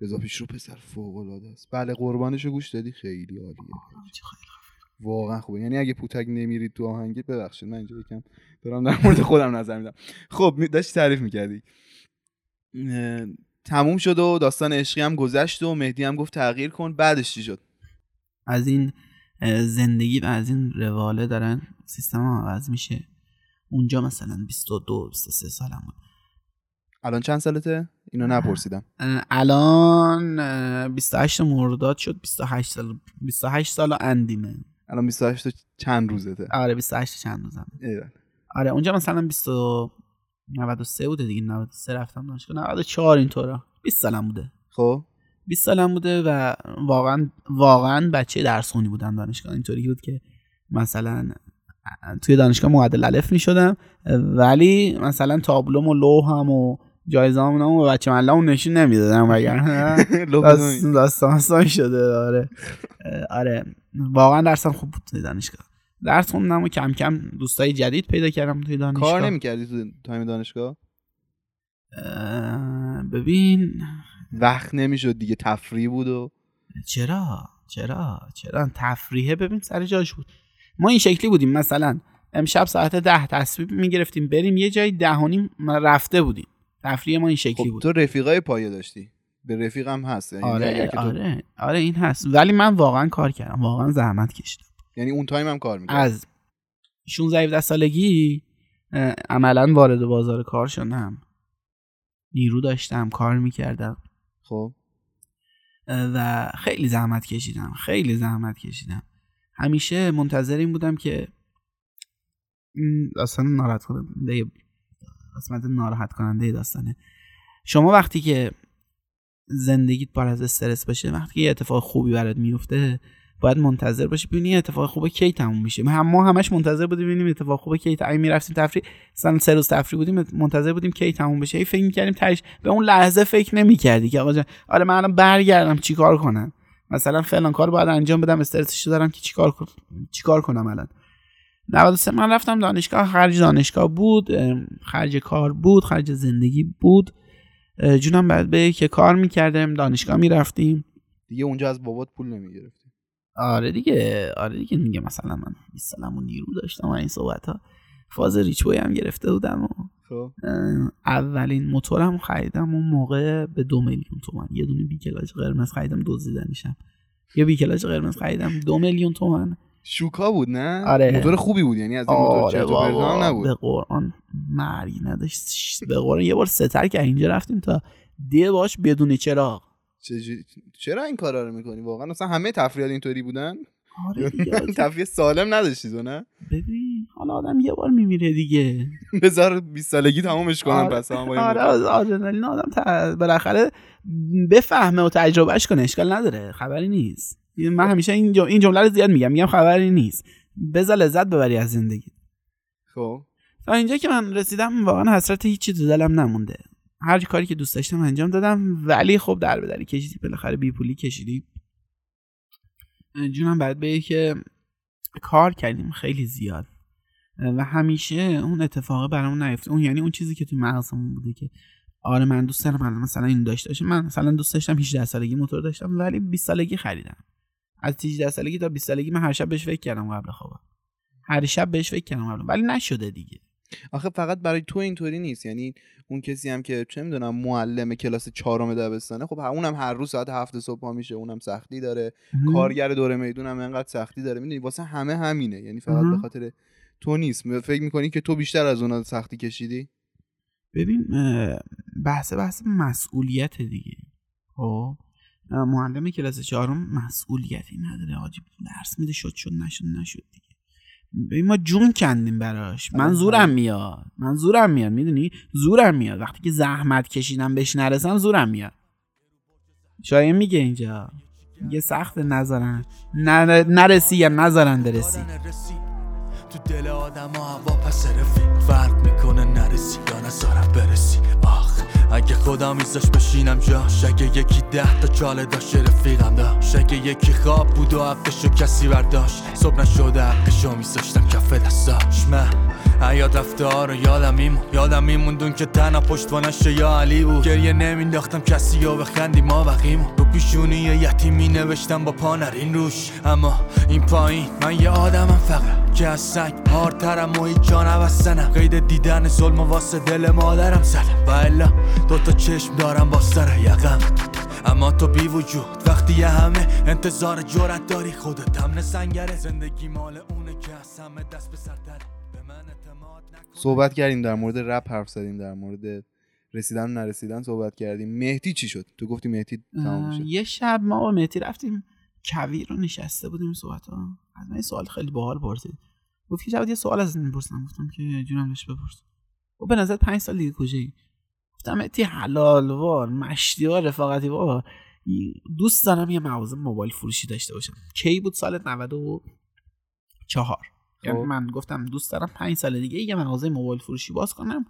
رضا پیشرو پسر فوق العاده است. بله قربانشو گوش دادی. خیلی عالیه. واقعا خوبه. یعنی اگه پوتک نمیرید تو آهنگت ببخشید من اینجا یکم دارم در مورد خودم نظر میدم. خب داشتی تعریف می‌کردی. تموم شد و داستان عشقی هم گذشت و مهدی هم گفت تغییر کن بعدش چی شد؟ از این زندگی و از این رواله دارن سیستم هم عوض میشه. اونجا مثلا 22 23 سالم بود. الان چند سالته؟ اینو نپرسیدم. الان اه، 28 مرداد شد 28 سال 28 سال و اندیمه. الان 28 تا چند روزته؟ آره 28 چند روزم. ایول. آره اونجا مثلا 20 و 93 بوده دیگه 93 رفتم دانشگاه. 94 اینطورا. 20 سالم بوده. خب. 20 سالم بوده و واقعا واقعا بچه درس خونی بودم دانشگاه. اینطوری بود که مثلا توی دانشگاه معدل الف می شدم ولی مثلا تابلوم و لوحم و جایزام و بچه ملامون نشون نمی‌دادم داست- داستان شده. آره. آره. واقعا درسم خوب بود توی دانشگاه. درس خوندم و کم کم دوستای جدید پیدا کردم توی دانشگاه. کار نمی‌کردی تو تایم دانشگاه؟ اه، ببین. وقت نمی‌شد دیگه تفریح بود و چرا؟ چرا؟ چرا؟ تفریحه؟ ببین سر جاش بود. ما این شکلی بودیم. مثلا امشب ساعت ده تصویب می‌گرفتیم بریم یه جای ده و نیم رفته بودیم. تفریح ما این شکلی خب بود. تو رفیقای پایه داشتی. به رفیقم هست یعنی آره که تو- آره آره این هست. ولی من واقعا کار کردم. واقعا زحمت کشیدم. یعنی اون تایم هم کار می‌کرد. از 16 17 سالگی عملا وارد بازار کار شدم. نیرو داشتم کار می‌کردم. خب. و خیلی زحمت کشیدم خیلی زحمت کشیدم. همیشه منتظر این بودم که داستان ناراحت کننده قسمت ناراحت کننده داستانه. شما وقتی که زندگیت پر از استرس باشه وقتی که یه اتفاق خوبی برات میفته باید منتظر باشی. ببینی اتفاق خوبه کی تموم میشه؟ هم ما همش منتظر بودیم ببینیم اتفاق خوبه کی. تموم می‌رفتیم تفریح مثلا سه روز تفریح بودیم منتظر بودیم کی تموم بشه. هی فکر می‌کردیم تهش به اون لحظه فکر نمی‌کردی که آقا جان آره من الان برگردم چیکار کنم؟ مثلا فلان کار باید انجام بدم استرسش دارم که چیکار کن- چیکار کنم الان؟ 93 من رفتم دانشگاه خرج دانشگاه بود خرج کار بود خرج زندگی بود. جونم بعد به که کار می‌کردم دانشگاه می‌رفتیم. دیگه اونجا از بابات پول نمی‌گرفتی آره دیگه آره دیگه میگه مثلا من 20 سالمو نیرو داشتم و این صحبت ها فاز ریچ بوی هم گرفته بودم و خب. اولین موتورم خریدم اون موقع به دو میلیون تومن یه دونه بیکلاج قرمز خریدم دزدیدنشم. یه بیکلاج قرمز خریدم دو میلیون تومن شوکا بود نه؟ آره. موتور خوبی بود یعنی از این موتور آره چرت نبود. به قرآن مرگی نداشت. به قرآن یه بار ستر که اینجا رفتیم تا دیه باش بدون چراغ. چجوری- چرا این کارا رو می‌کنی؟ واقعا اصلا همه تفریحات اینطوری بودن؟ آره. تفریح سالم نداشتی تو نه؟ ببین حالا آدم یه بار میمیره دیگه. بذار 20 سالگی تمومش کنم آره. پس هم آره. آدرنالین آدم ت- بالاخره بفهمه و تجربهش کنه اشکال نداره خبری نیست. من همیشه این این جمله رو زیاد میگم میگم خبری نیست. بذار لذت ببری از زندگی. خب. تا اینجا که من رسیدم واقعا حسرت هیچی تو دلم نمونده. هر کاری که دوست داشتم انجام دادم. ولی خب در به دری کشیدی بالاخره بی پولی کشیدی. جونم بعد به که کار کردیم خیلی زیاد. و همیشه اون اتفاقه برامون نیفته. اون یعنی اون چیزی که تو مغزمون بوده که آره من دوست دارم الان مثلا این داشته باشم. من مثلا دوست داشتم 18 سالگی موتور داشتم ولی 20 سالگی خریدم. از 18 سالگی تا 20 سالگی من هر شب بهش فکر کردم قبل خوابم. هر شب بهش فکر کردم قبل ولی نشده دیگه. آخه فقط برای تو اینطوری نیست. یعنی اون کسی هم که چه می‌دونم معلم کلاس چهارم دبستانه خب اونم هر روز ساعت هفت صبح پا میشه اونم سختی داره. کارگر دوره میدون هم انقدر سختی داره. می‌دونی واسه همه همینه. یعنی فقط به. خاطر تو نیست. فکر می‌کنی که تو بیشتر از اونا سختی کشیدی؟ ببین بحث بحث مسئولیت دیگه. خب معلم کلاس چهارم مسئولیتی نداره. حاجی درس میده شد شد نشد نشد دیگه. ما جون کندیم براش. من آره. زورم میاد. من زورم میاد می‌دونی؟ زورم میاد. وقتی که زحمت کشیدم بهش نرسم زورم میاد. شاید میگه اینجا. میگه سخت نذارن نر- نرسی یا نذارن برسی دادن رسید تو دل آدم ها هوا پس رفیق. فرق می‌کنه نرسی یا نذارم برسی. آخ. اگه خود خدا میذاش بشینم جاش اگه یکی ده تا چاله داشت رفیقم داشت. اگه یکی خواب بود و حقشو کسی برداشت. صبح نشده حقشو میذاشتم کف دستاش. من حیات رفته ها رو یادم میمون یادم میموندون که تنها پشت یا علی بود. گریه نمینداختم کسی و بخندی ما وقیمون رو پیشونی یتیمی نوشتم با پا نرین روش اما این پایین. من یه آدمم فقط که از سنگ هارترم و هیچ جا نبستنم. قید دیدن ظلم و واسه دل مادرم زدم و الا دوتا چشم دارم با سر یقم. اما تو بی وجود. وقتی همه انتظار جرت داری خودت هم سنگره زندگی مال اونه که از همه دست به نکن صحبت کردیم در مورد رپ حرف زدیم در مورد رسیدن و نرسیدن صحبت کردیم. مهدی چی شد؟ تو گفتی مهدی تمام شد. یه شب ما با مهدی رفتیم کویر رو نشسته بودیم صحبت ها از من سوال خیلی باحال پرسید. گفت که جواد یه سوال از این می‌پرسم. گفتم که جونم بهش بپرس. و به نظر پنج سال دیگه کجایی؟ گفتم مهدی حلال وار مشتی و رفاقتی وار. دوست دارم یه مغازه موبایل فروشی داشته باشم. کی بود سال 94 یعنی خب. من گفتم دوست دارم پنج سال دیگه یه مغازه موبایل فروشی باز کنم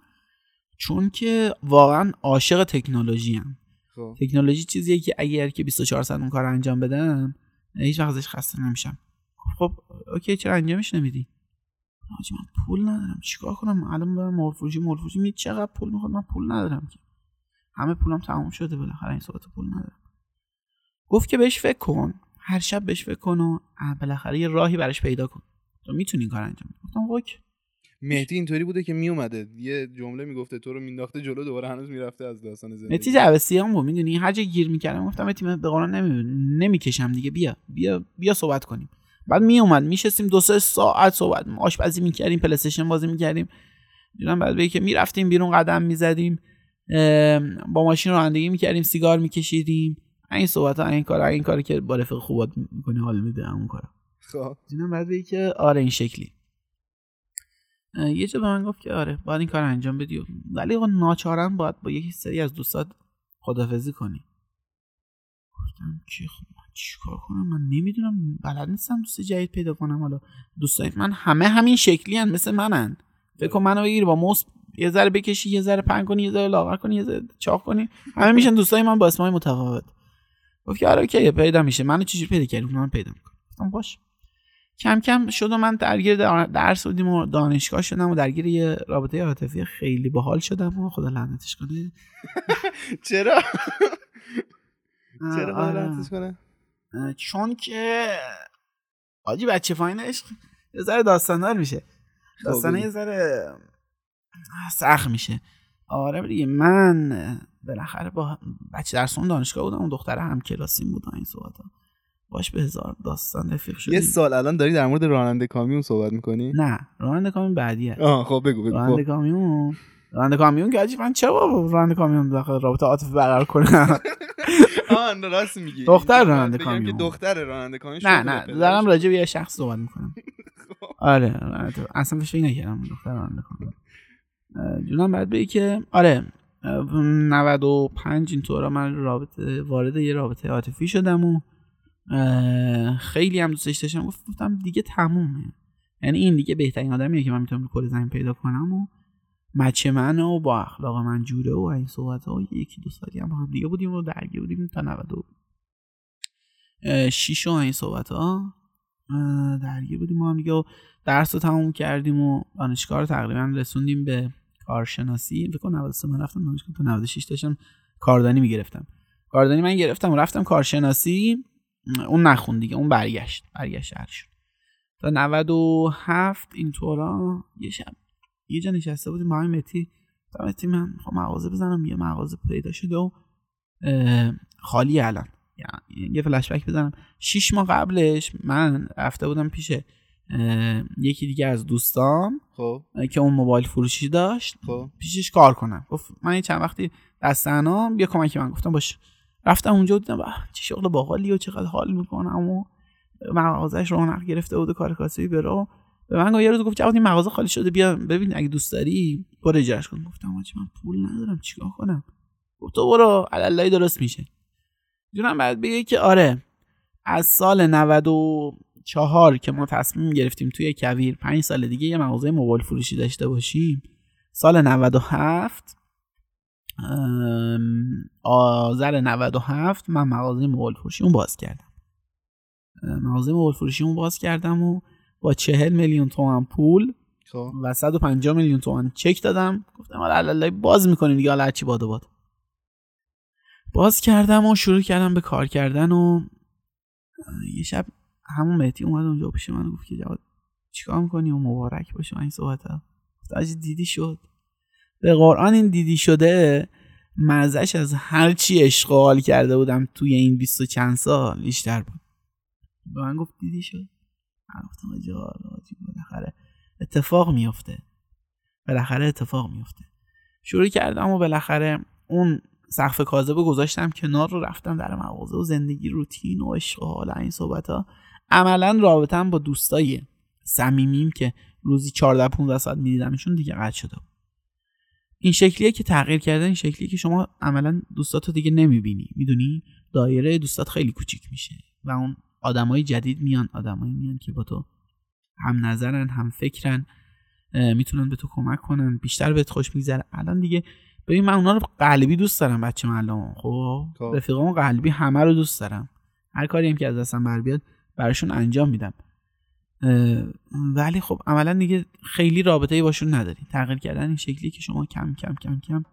چون که واقعا عاشق تکنولوژی هم خب. تکنولوژی چیزیه که اگر که 24 ساعت اون کار انجام بدم هیچ وقت ازش خسته نمیشم. خب اوکی چرا انجامش نمیدی؟ حاجی من پول ندارم. چیکار کنم؟ الان برم مول فروشی می چقدر پول می‌خواد؟ من پول ندارم که. همه پولم تموم شده بالاخره این صحبت پول ندارم. گفت که بهش فکر کن. هر شب بهش فکر کن و بالاخره یه راهی براش پیدا کن. تو می‌تونی این کار انجام بدی. گفتم اوکی. مهدی اینطوری بوده که میومده. یه جمله می‌گفته تو رو مینداخته جلو دوباره هنوز می‌رفته از داستان زندگی. متی جوسی هم بود می‌دونی؟ هر جا گیر می‌کردم گفتم متی من به قرآن نمی... نمی‌کشم دیگه. بیا بیا بیا صحبت کنیم. بعد میومد میشستیم دو سه ساعت صحبت آشپزی می‌کردیم پلیستشن بازی می‌کردیم. دیدم بعد بگی که می‌رفتیم بیرون قدم می‌زدیم. با ماشین رانندگی می‌کردیم سیگار میکشیدیم. این صحبت ها این کار این کاری که با رفیق خوبات می‌کنی حال میده اون کار خب. دیدم بعد که آره این شکلی. یه جا به من گفت که آره باید این کار انجام بدی ولی خب ناچارم باید با یک سری از دوستات خدافزی کنی. گفتم که خب من چیکار کنم؟ من نمی‌دونم بلد نیستم دوست جدید پیدا کنم. حالا دوستای من همه همین شکلی هن مثل منن. فکر کن منو بگیری با موس یه ذره بکشی یه ذره پنگ کنی یه ذره لاغر کنی یه ذره چاق کنی. همه میشن دوستای من با اسمای متفاوت. گفت که آره اوکی پیدا میشه. منو چجوری پیدا کردی؟ من پیدا می‌کنم. باش کم کم شد و من درگیر در- درس بودیم و دانشگاه شدم و درگیر یه رابطه عاطفی خیلی باحال شدم و خدا لعنتش کنه. چرا؟ چرا آره. غلطش کنه؟ چون که آجی بچه پایین عشق یه ذره داستاندار میشه. داستانه بگو. یه ذره سخت میشه. آره دیگه من بالاخره با بچه درسون دانشگاه بودم اون دختر هم کلاسیم بود این صحبت باش به هزار داستان رفیق شدیم یه سال الان داری در مورد راننده کامیون صحبت می‌کنی؟ نه راننده کامیون بعدیه. آه خب بگو بگو راننده خب. کامیون؟ راننده کامیون که آجی من چرا با راننده کامیون داخل رابطه عاطفی برقرار کنم؟ آه نه، راست میگی. دختر راننده بگم که کامیون. دختر راننده کامیون نه نه. دارم راجع به یه شخص صحبت می‌کنم. آره راننده- اصلا فکر نکردم دختر راننده کامیون. جونم بعد بگی که آره اه، 95 اینطورا من رابطه وارد یه رابطه عاطفی شدم و خیلی هم دوستش داشتم. گفت- گفتم دیگه تمومه. یعنی این دیگه بهترین آدمیه که من می‌تونم کل زمین پیدا کنم و مچه من و با اخلاق من جوره و این صحبت ها یکی دو سالی هم هم دیگه بودیم و درگیر بودیم تا 90 و اه، شیش و این صحبت ها درگیر بودیم با هم دیگه و درس رو تموم کردیم و دانشگاه رو تقریبا رسوندیم به کارشناسی. فکر کنم 93 من رفتم دانشگاه تا 96 داشتم کاردانی می‌گرفتم. کاردانی من گرفتم و رفتم کارشناسی. اون نخون دیگه اون برگشت برگشت هر شد تا 97 اینطورا یه شب یه جا نشسته بودیم با همین متی تا متی من خب مغازه بزنم یه مغازه پیدا شده و خالی الان. یعنی یه فلش بک بزنم. شیش ماه قبلش من رفته بودم پیش یکی دیگه از دوستام خب. که اون موبایل فروشی داشت خب. پیشش کار کنم. گفت من یه چند وقتی دست بیا کمک من. گفتم باش. رفتم اونجا دیدم چه شغل باحالی و چقدر حال می‌کنم و مغازهش رونق گرفته بود و کار کاسبی برو به من یه روز گفت جواد این مغازه خالی شده بیا ببین اگه دوست داری برو اجارش کن. گفتم آجی من پول ندارم چیکار کنم؟ گفت تو برو علالای درست میشه. جونم بعد بگه که آره از سال 94 که ما تصمیم گرفتیم توی کویر پنج سال دیگه یه مغازه موبایل فروشی داشته باشیم سال 97 ام، آذر 97 من مغازه موبایل فروشی اون باز کردم. مغازه موبایل فروشی اون باز کردم و با چهل میلیون تومن پول خب. و 150 میلیون تومن چک دادم. گفتم حالا الله باز می‌کنیم دیگه حالا هرچی باد و باد. باز کردم و شروع کردم به کار کردن و یه شب همون مهدی اومد اونجا پیش من گفت که جواد چیکار می‌کنی و مبارک باشه؟ من این صحبت ها دیدی شد. به قرآن این دیدی شده مزش از هر چی اشغال کرده بودم توی این بیست و چند سال بیشتر بود. به من گفت دیدی شد؟ من گفتم آره بالاخره اتفاق میفته بالاخره اتفاق میفته شروع کردم و بالاخره اون سقف کاذب گذاشتم کنار رو رفتم در مغازه و زندگی روتین و حالا این صحبت ها. عملا رابطم با دوستای صمیمیم که روزی 14 15 ساعت میدیدمشون دیگه قطع شده بود. این شکلیه که تغییر کرده این شکلیه که شما عملا دوستاتو دیگه نمی‌بینی. می‌دونی؟ دایره دوستات خیلی کوچیک میشه و اون آدمای جدید میان آدمایی میان که با تو هم نظرن هم فکرن می‌تونن به تو کمک کنن بیشتر بهت خوش میگذره. الان دیگه ببین من اونا رو قلبی دوست دارم بچه معلم خب؟ خب. رفیقامو قلبی همه رو دوست دارم. هر کاری هم که از دستم بر بیاد براشون انجام میدم. ولی خب عملا دیگه خیلی رابطه باشون نداری تغییر کردن این شکلی که شما کم کم کم کم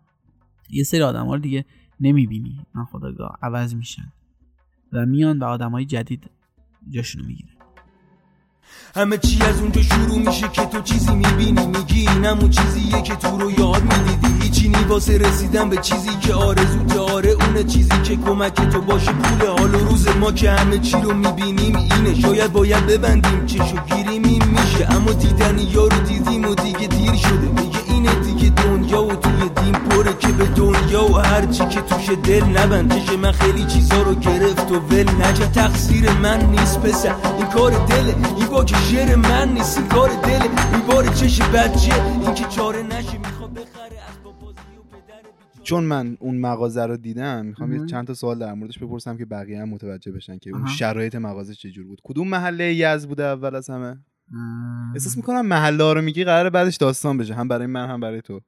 یه سری آدم رو دیگه نمی‌بینی. ناخداگاه عوض میشن و میان و آدم های جدید جاشونو می‌گیرن. همه چی از اونجا شروع میشه که تو چیزی می‌بینی میگی این همون چیزیه که تو رو یاد می‌دیدی. هیچی نی رسیدن به چیزی که آرزو آره اونه چیزی که کمک تو باشه پول حال و روز ما که همه چی رو می‌بینیم اینه. شاید باید ببندیم چشو گیریم این میشه. اما دیدن یارو دیدیم و دیگه دیر شده. میگه اینه دیگه دنیا و توی دین پره که به دنیا و هرچی که توش دل نبند. چش من خیلی چیزا رو گرفت و ول نجا تقصیر من نیست پسر. این کار دله. این با که شعر من نیست. این کار دله. این بار چش بچه. این که چاره نشه می‌خواد بخره. از بازی و پدر بیچاره. چون من اون مغازه رو دیدم می‌خوام یه. چند تا سوال در موردش بپرسم که بقیه هم متوجه بشن که اون. شرایط مغازه چجور بود. کدوم محله یزد بوده اول از همه؟ احساس می‌کنم محله رو میگی قراره بعدش داستان بشه. هم برای من هم برای تو.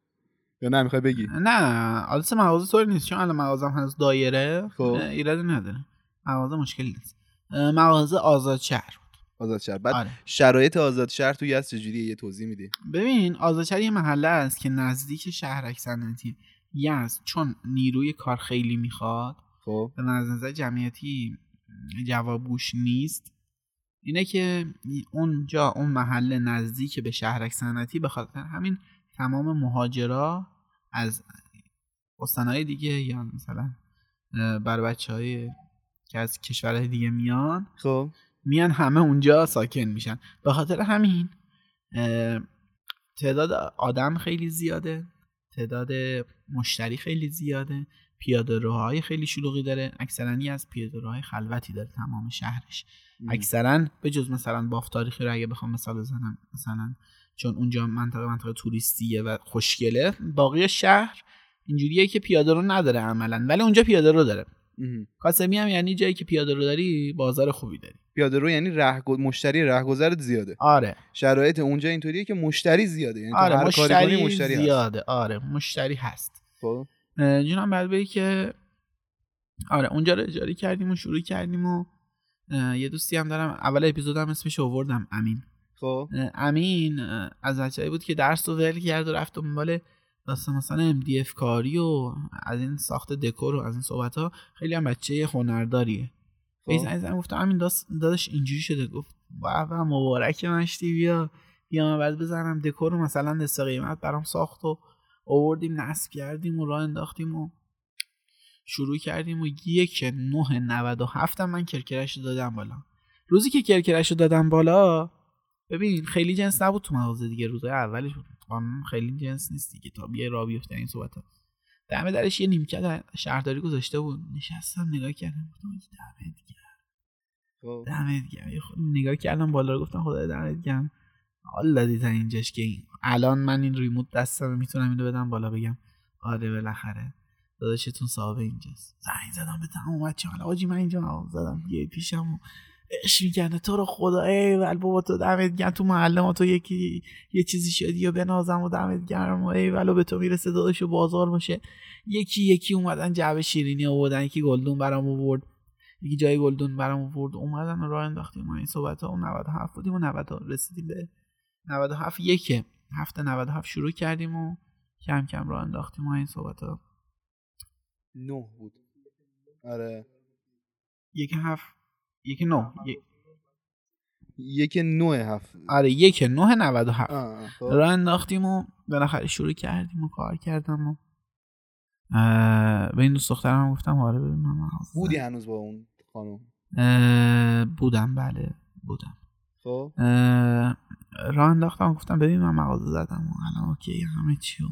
یا نه می‌خوای بگی؟ نه آدرس مغازه طوری نیست چون الان مغازم هنوز دایره. خب. ایرادی نداره. مغازه مشکلی نیست. مغازه آزاد شهر آزاد شهر. بعد آره. شرایط آزاد شهر تو یزد چجوریه یه توضیح میدی. ببین آزادشهر یه محله است که نزدیک شهرک صنعتی یزد چون نیروی کار خیلی می‌خواد. خب. از نظر جمعیتی جوابگوش نیست. اینه که اونجا اون محله نزدیک به شهرک صنعتی به خاطر همین تمام مهاجرا از استانهای دیگه یا مثلا بر بچه های که از کشورهای دیگه میان خب. میان همه اونجا ساکن میشن. به خاطر همین تعداد آدم خیلی زیاده تعداد مشتری خیلی زیاده پیاده روهای خیلی شلوغی داره. اکثرا از پیاده روهای خلوتی داره تمام شهرش. اکثرا به جز مثلا باف تاریخی رو اگه بخوام مثال بزنم مثلا چون اونجا منطقه منطقه توریستیه و خوشگله باقی شهر اینجوریه که پیاده رو نداره عملا ولی اونجا پیاده رو داره. مهم. کاسمی هم یعنی جایی که پیاده رو داری بازار خوبی داری. پیاده رو یعنی ره مشتری رهگذرت زیاده. آره. شرایط اونجا اینطوریه که مشتری زیاده یعنی آره هر مشتری, مشتری هست. زیاده. آره مشتری هست. خب. جونم بعد که آره اونجا رو اجاره کردیم و شروع کردیم و یه دوستی هم دارم. اول اپیزودم اسمش آوردم امین. خب. امین از بچه‌ای بود که درس رو ول کرد و رفت دنبال داستان مثلا MDF کاری و از این ساخت دکور و از این صحبت ها خیلی هم بچه هنرداریه. خب. خب. زنگ زنگ گفتم همین داست داداش اینجوری شده. گفت و و مبارک مشتی بیا بیا من بعد بزنم دکور رو. مثلا نصف قیمت برام ساخت و آوردیم نصب کردیم و راه انداختیم و شروع کردیم و یک نه 97 هم من کرکرش رو دادم بالا. روزی که کرکرش رو دادم بالا ببین خیلی جنس نبود تو مغازه دیگه. روزای اولش بود خیلی جنس نیست دیگه. تا بیای را بیفته این صحبت ها. دم درش یه نیمکت شهرداری گذاشته بود. نشستم نگاه کردم. گفتم دمت گرم. خب. دمت گرم. یه خود نگاه کردم بالا رو گفتم خدای دمت گرم. حال دادی تا اینجاش که این الان من این ریموت دستم می‌تونم اینو بدم بالا بگم. آره بالاخره. داداشتون صاحب اینجاست. زنگ زدم به تمام بچه حالا آجی من اینجا زدم یه پیشم اش می‌کنه. تو رو خدا. ای ول بابا تو دمت گرم. تو محله ما تو یکی یه چیزی شدی یا بنازم و دمت گرم و ای ولو به تو می‌رسه داداش و بازار باشه. یکی یکی اومدن جعبه شیرینی آوردن. یکی گلدون برام آورد. یکی جای گلدون برام آورد. اومدن و راه انداختیم. ما این صحبت ها و 97 بودیم و 90 رسیدیم به 97 یکه. هفته 97 شروع کردیم و کم کم راه انداختیم. ما این صحبت ها نه بود. آره. یک هفت یک نه. یک- نوع هفت. آره یک نه 97 آه، آه، خب. راه انداختیم و بالاخره شروع کردیم و کار کردم و به این دوست دخترم گفتم آره ببین بودی هنوز با اون خانم؟ بودم بله بودم. خب. اه، راه انداختم گفتم ببین من مغازه زدم و الان اوکی همه چی و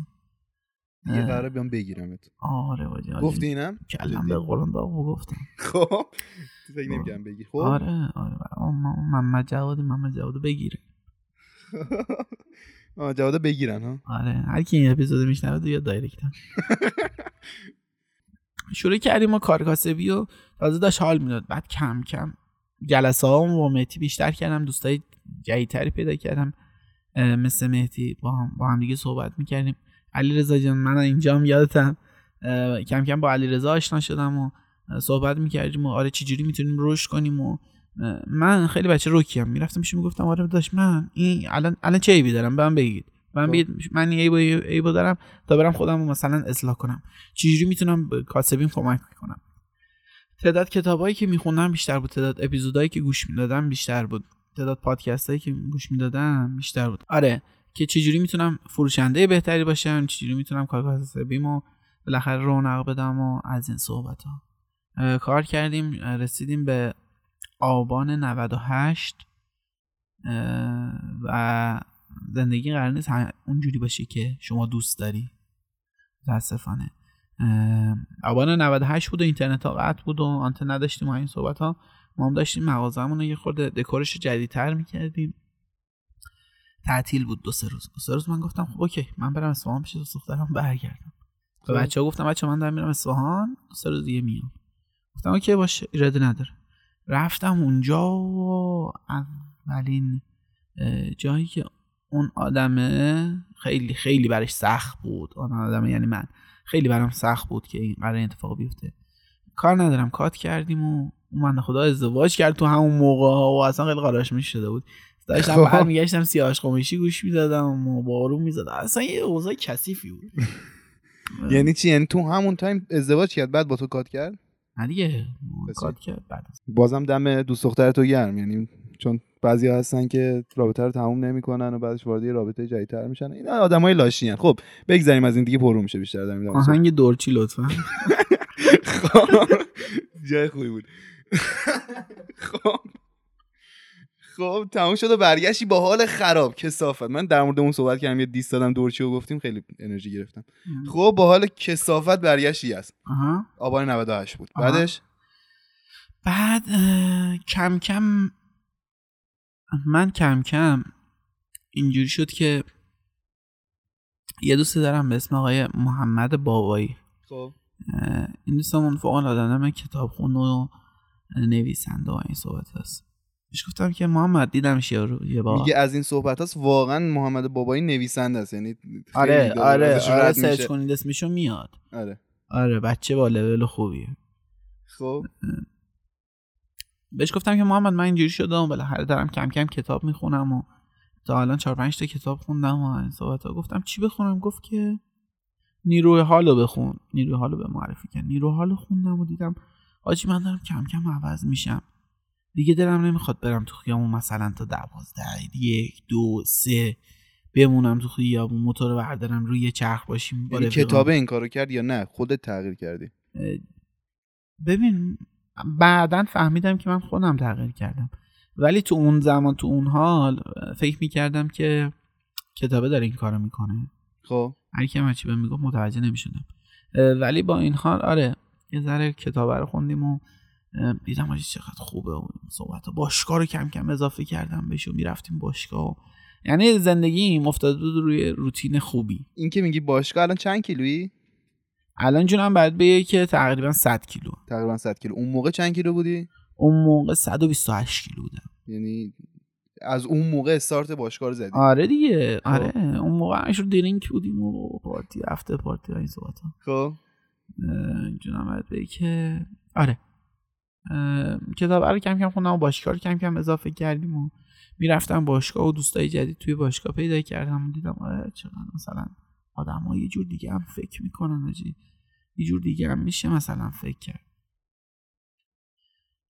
دیگه اه. قراره بیام بگیرمت آره آره. گفتی اینم؟ کلم به داغ و گفتم. خب فکر نمی‌کردم بگی خب؟ آره آره محمد جوادی محمد جوادو بگیره. آه جواد بگیرن ها؟ آره هر کی این اپیزود میشنوه یا دایرکتم شروع کردیم ما کار کاسبی و تازه داشت حال می‌داد. بعد کم کم جلسه ها با مهدی بیشتر کردم دوستای جدیدتری پیدا کردم مثل مهدی با هم, با هم دیگه صحبت می‌کردیم. علی رضا جان من اینجام یادتم. کم کم با علی رضا آشنا شدم و صحبت می‌کردیم و آره چجوری می‌تونیم رشد کنیم و من خیلی بچه روکیم می‌رفتم میشه می‌گفتم؟ آره داشت من این الان الان چه عیبی دارم؟ به من بگید. من خب. بگید من عیبو عیبو دارم تا برم خودم رو مثلا اصلاح کنم. چجوری می‌تونم به کاسبین کمک کنم؟ تعداد کتابایی که میخوندم بیشتر بود. تعداد اپیزودایی که گوش می‌دادم بیشتر بود. تعداد پادکستایی که گوش می‌دادم بیشتر بود. آره که چجوری می‌تونم فروشنده بهتری باشم چجوری می‌تونم کار کاسبیمو بالاخره رونق بدم و از این صحبت ها کار کردیم رسیدیم به آبان 98 اه، و زندگی قرار نیست اونجوری باشه که شما دوست داری. متاسفانه. آبان 98 بود و اینترنت ها قطع بود و آنتن نداشتیم و این صحبت ها ما هم داشتیم مغازمون رو یه خورده دکورش جدیدتر می‌کردیم. تعطیل بود دو سه روز. دو سه روز من گفتم خب okay من برم اصفهان پیش دوست دخترم برگردم. به خب. بچه ها گفتم بچه من دارم میرم اصفهان سه روز دیگه میام. گفتم okay باشه ایرادی نداره. رفتم اونجا و اولین جایی که اون آدمه خیلی خیلی برش سخت بود. اون آدمه یعنی من. خیلی برام سخت بود که این قرار اتفاق بیفته. کار ندارم. کات کردیم و اون من خدا ازدواج کرد تو همون موقع ها و اصلا خیلی قراش می شده بود. داشتم خب. برمیگشتم سیاهش قمیشی گوش می‌دادم و بارون می‌زدم. اصلا یه اوضاع کثیفی بود. یعنی چی؟ یعنی تو همون تایم ازدواج کرد بعد با تو کات کرد؟ نه دیگه. کات کرد بعد بازم دم دوست دختر تو گرم. یعنی چون بعضی هستن که رابطه رو تموم نمی‌کنن و بعدش وارد یه رابطه جدیدتر میشن. اینا آدمای لاشی خب بگذاریم از این دیگه پرو میشه بیشتر در. آهنگ دورچی لطفا. خب. جای خوبی بود. خب. خب تموم شد و برگشتی با حال خراب. کثافت. من در مورد اون صحبت کردم یه دیست دادم دورچی رو گفتیم خیلی انرژی گرفتم. خب با حال کثافت برگشتی هست آها. آبان 98 بود. آها. بعدش؟ بعد اه، کم کم من کم کم اینجوری شد که یه دوست دارم به اسم آقای محمد بابایی. خب. این دوستمون فوق العاده من کتاب خون و نویسنده و این صحبت هست. بهش گفتم که محمد دیدم یارو یه بار. میگه از این صحبت هست واقعا محمد بابایی نویسنده است. یعنی آره آره آره سرچ. کنید اسمشو میاد. آره. آره بچه با لول خوبیه. خب. بهش گفتم که محمد من اینجوری شدم بالاخره دارم کم کم کتاب می‌خونم و تا الان چهار پنج تا کتاب خوندم و این صحبت ها گفتم چی بخونم؟ گفت که نیروی حالو بخون. نیروی حالو به معرفی کرد. نیروی حالو خوندم و دیدم آجی من دارم کم کم عوض میشم. دیگه دلم نمی‌خواد برم تو خیابون مثلا تا دوازده یک دو سه بمونم تو خیابون موتور بردارم روی چرخ باشیم با یعنی رفیقام. کتابه این کارو کرد یا نه؟ خودت تغییر کردی؟ ببین بعدا فهمیدم که من خودم تغییر کردم. ولی تو اون زمان تو اون حال فکر می‌کردم که کتابه داره این کارو می‌کنه. خب. هر کی هم هرچی بهم می‌گفت متوجه نمی‌شدم. ولی با این حال آره یه ذره کتابه رو خوندیم و دیدم آجی چقدر خوبه و صحبت باشگاه رو کم کم اضافه کردم بهش و می‌رفتیم باشگاه و... یعنی زندگیم افتاده بود روی روتین خوبی. این که میگی باشگاه الان چند کیلویی؟ الان جونم باید بگه که تقریبا 100 کیلو. تقریبا 100 کیلو. اون موقع چند کیلو بودی؟ اون موقع 128 کیلو بودم. یعنی از اون موقع استارت باشگاه رو زدی؟ آره دیگه. آره. اون موقع همش رو درینک بودیم و پارتی هفته پارتی و این صحبت ها خب جونم باید بگی که آره. کتاب رو کم کم خوندم و باشگاه رو کم کم اضافه کردیم و می‌رفتم باشگاه و دوستای جدید توی باشگاه پیدا کردم و دیدم آره چقدر مثلا آدم ها یه جور دیگه هم فکر می‌کنن یه جور دیگه هم میشه مثلا فکر کرد.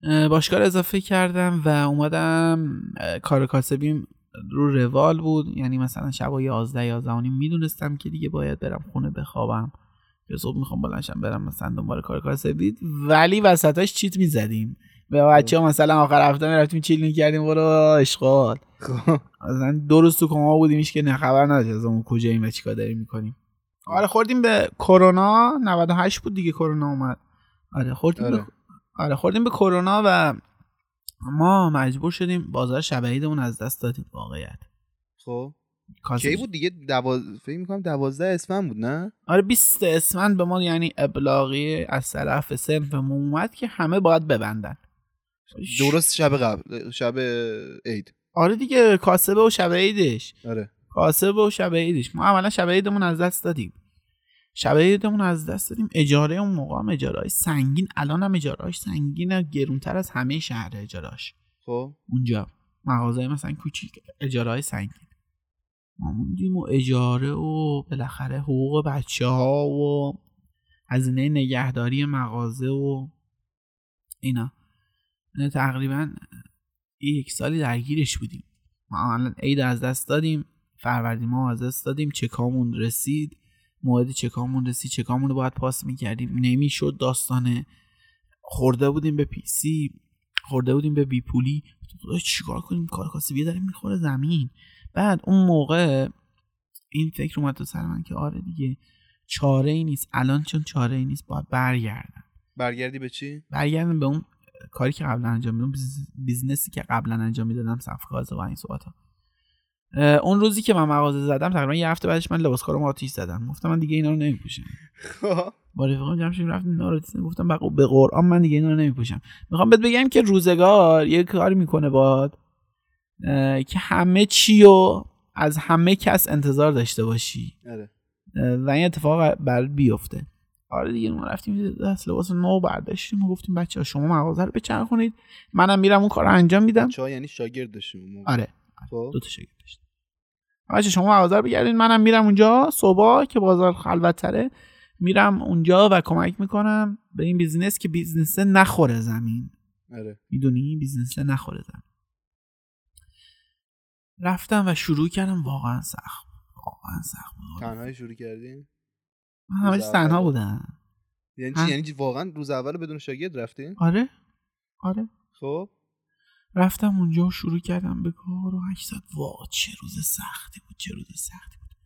اه، باشگاه اضافه کردم و اومدم کار کاسبیم رو روال بود. یعنی مثلا شب 11 11 و نیم می‌دونستم که دیگه باید برم خونه بخوابم. که صبح می‌خوام بلنشم برم مثلا دنبال کار کاسبی ولی وسطاش چیت می‌زدیم. به بچه ها مثلا آخر هفته می‌رفتیم چیل می‌کردیم برو اشغال. خب. مثلا دو روز تو کما بودیمش که نه خبر نداشت از اون کجاییم و چیکار داریم می‌کنیم. آره خوردیم به کرونا 98 بود دیگه کرونا اومد. آره خوردیم آره. به آره خوردیم به کرونا و ما مجبور شدیم بازار شب عیدمون از دست دادیم واقعیت. خب. کی بود دیگه؟ دواز... فکر می‌کنم دوازده اسفند بود نه؟ آره 20 اسفند به ما یعنی ابلاغی از طرف سنفمون اومد که همه باید ببندن. درست شب قبل شب عید. آره دیگه کاسبه و شب عیدش. آره. کاسبه و شب عیدش. ما اولا شب عیدمون از دست دادیم. شب عیدمون از دست دادیم. اجاره اون موقع هم اجاره سنگین الان هم اجاره سنگین گرونتر از همه شهر اجاراش خب. اونجا. مغازه مثلا کوچیک اجاره های سنگین. ما موندیم و اجاره و بالاخره حقوق بچه ها و هزینه نگهداری مغازه و اینا. یعنی تقریبا یک سالی درگیرش بودیم. ما الان عید از دست دادیم فروردین ما از دست دادیم چکامون رسید. موعد چکامون رسید چکامون رو باید پاس می‌کردیم. نمی‌شد داستانه خورده بودیم به پیسی خورده بودیم به بیپولی چیکار کنیم؟ کار کاسبی داره می‌خوره زمین. بعد اون موقع این فکر اومد تو سر من که آره دیگه چاره ای نیست. الان چون چاره ای نیست باید برگردم. برگردی به چی؟ برگردم به اون کاری که قبلا انجام می‌دادم busi- business ی که قبلا انجام می‌دادم صفحه کازه و این صحبت ها اون روزی که من مغازه زدم تقریبا یه هفته بعدش من لباس کارم آتیش زدم. گفتم من دیگه اینا رو نمیپوشم. خب. با رفیقام جمع شدیم رفتیم اینا رو. گفتم به قرآن من دیگه اینا رو نمیپوشم. می‌خوام بهت بگم که روزگار یه کاری می‌کنه باد. که همه چی رو از همه کس انتظار داشته باشی. آره. اه، و این اتفاق بر بیفته. آره دیگه ما رفتیم دست لباس نو برداشتیم و گفتیم بچه ها شما مغازه رو بچرخونید. منم میرم اون کار رو انجام میدم. چا یعنی شاگرد داشتیم. آره. خب. دو تا شاگرد داشتم بچه شما مغازه رو بگردید منم میرم اونجا. صبح که بازار خلوت تره میرم اونجا و کمک می‌کنم به این business که business نخوره زمین. آره. می‌دونی؟ business نخوره زمین. رفتم و شروع کردم. واقعا سخت. واقعا سخت بود. تنهایی شروع کردی من همه تنها؟ بودم یعنی. چی؟ یعنی واقعا روز اول بدون شاگرد رفتی آره. آره. خب؟ رفتم اونجا و شروع کردم به کار و هشت ساعت. وا چه روز سختی بود چه روز سختی بود.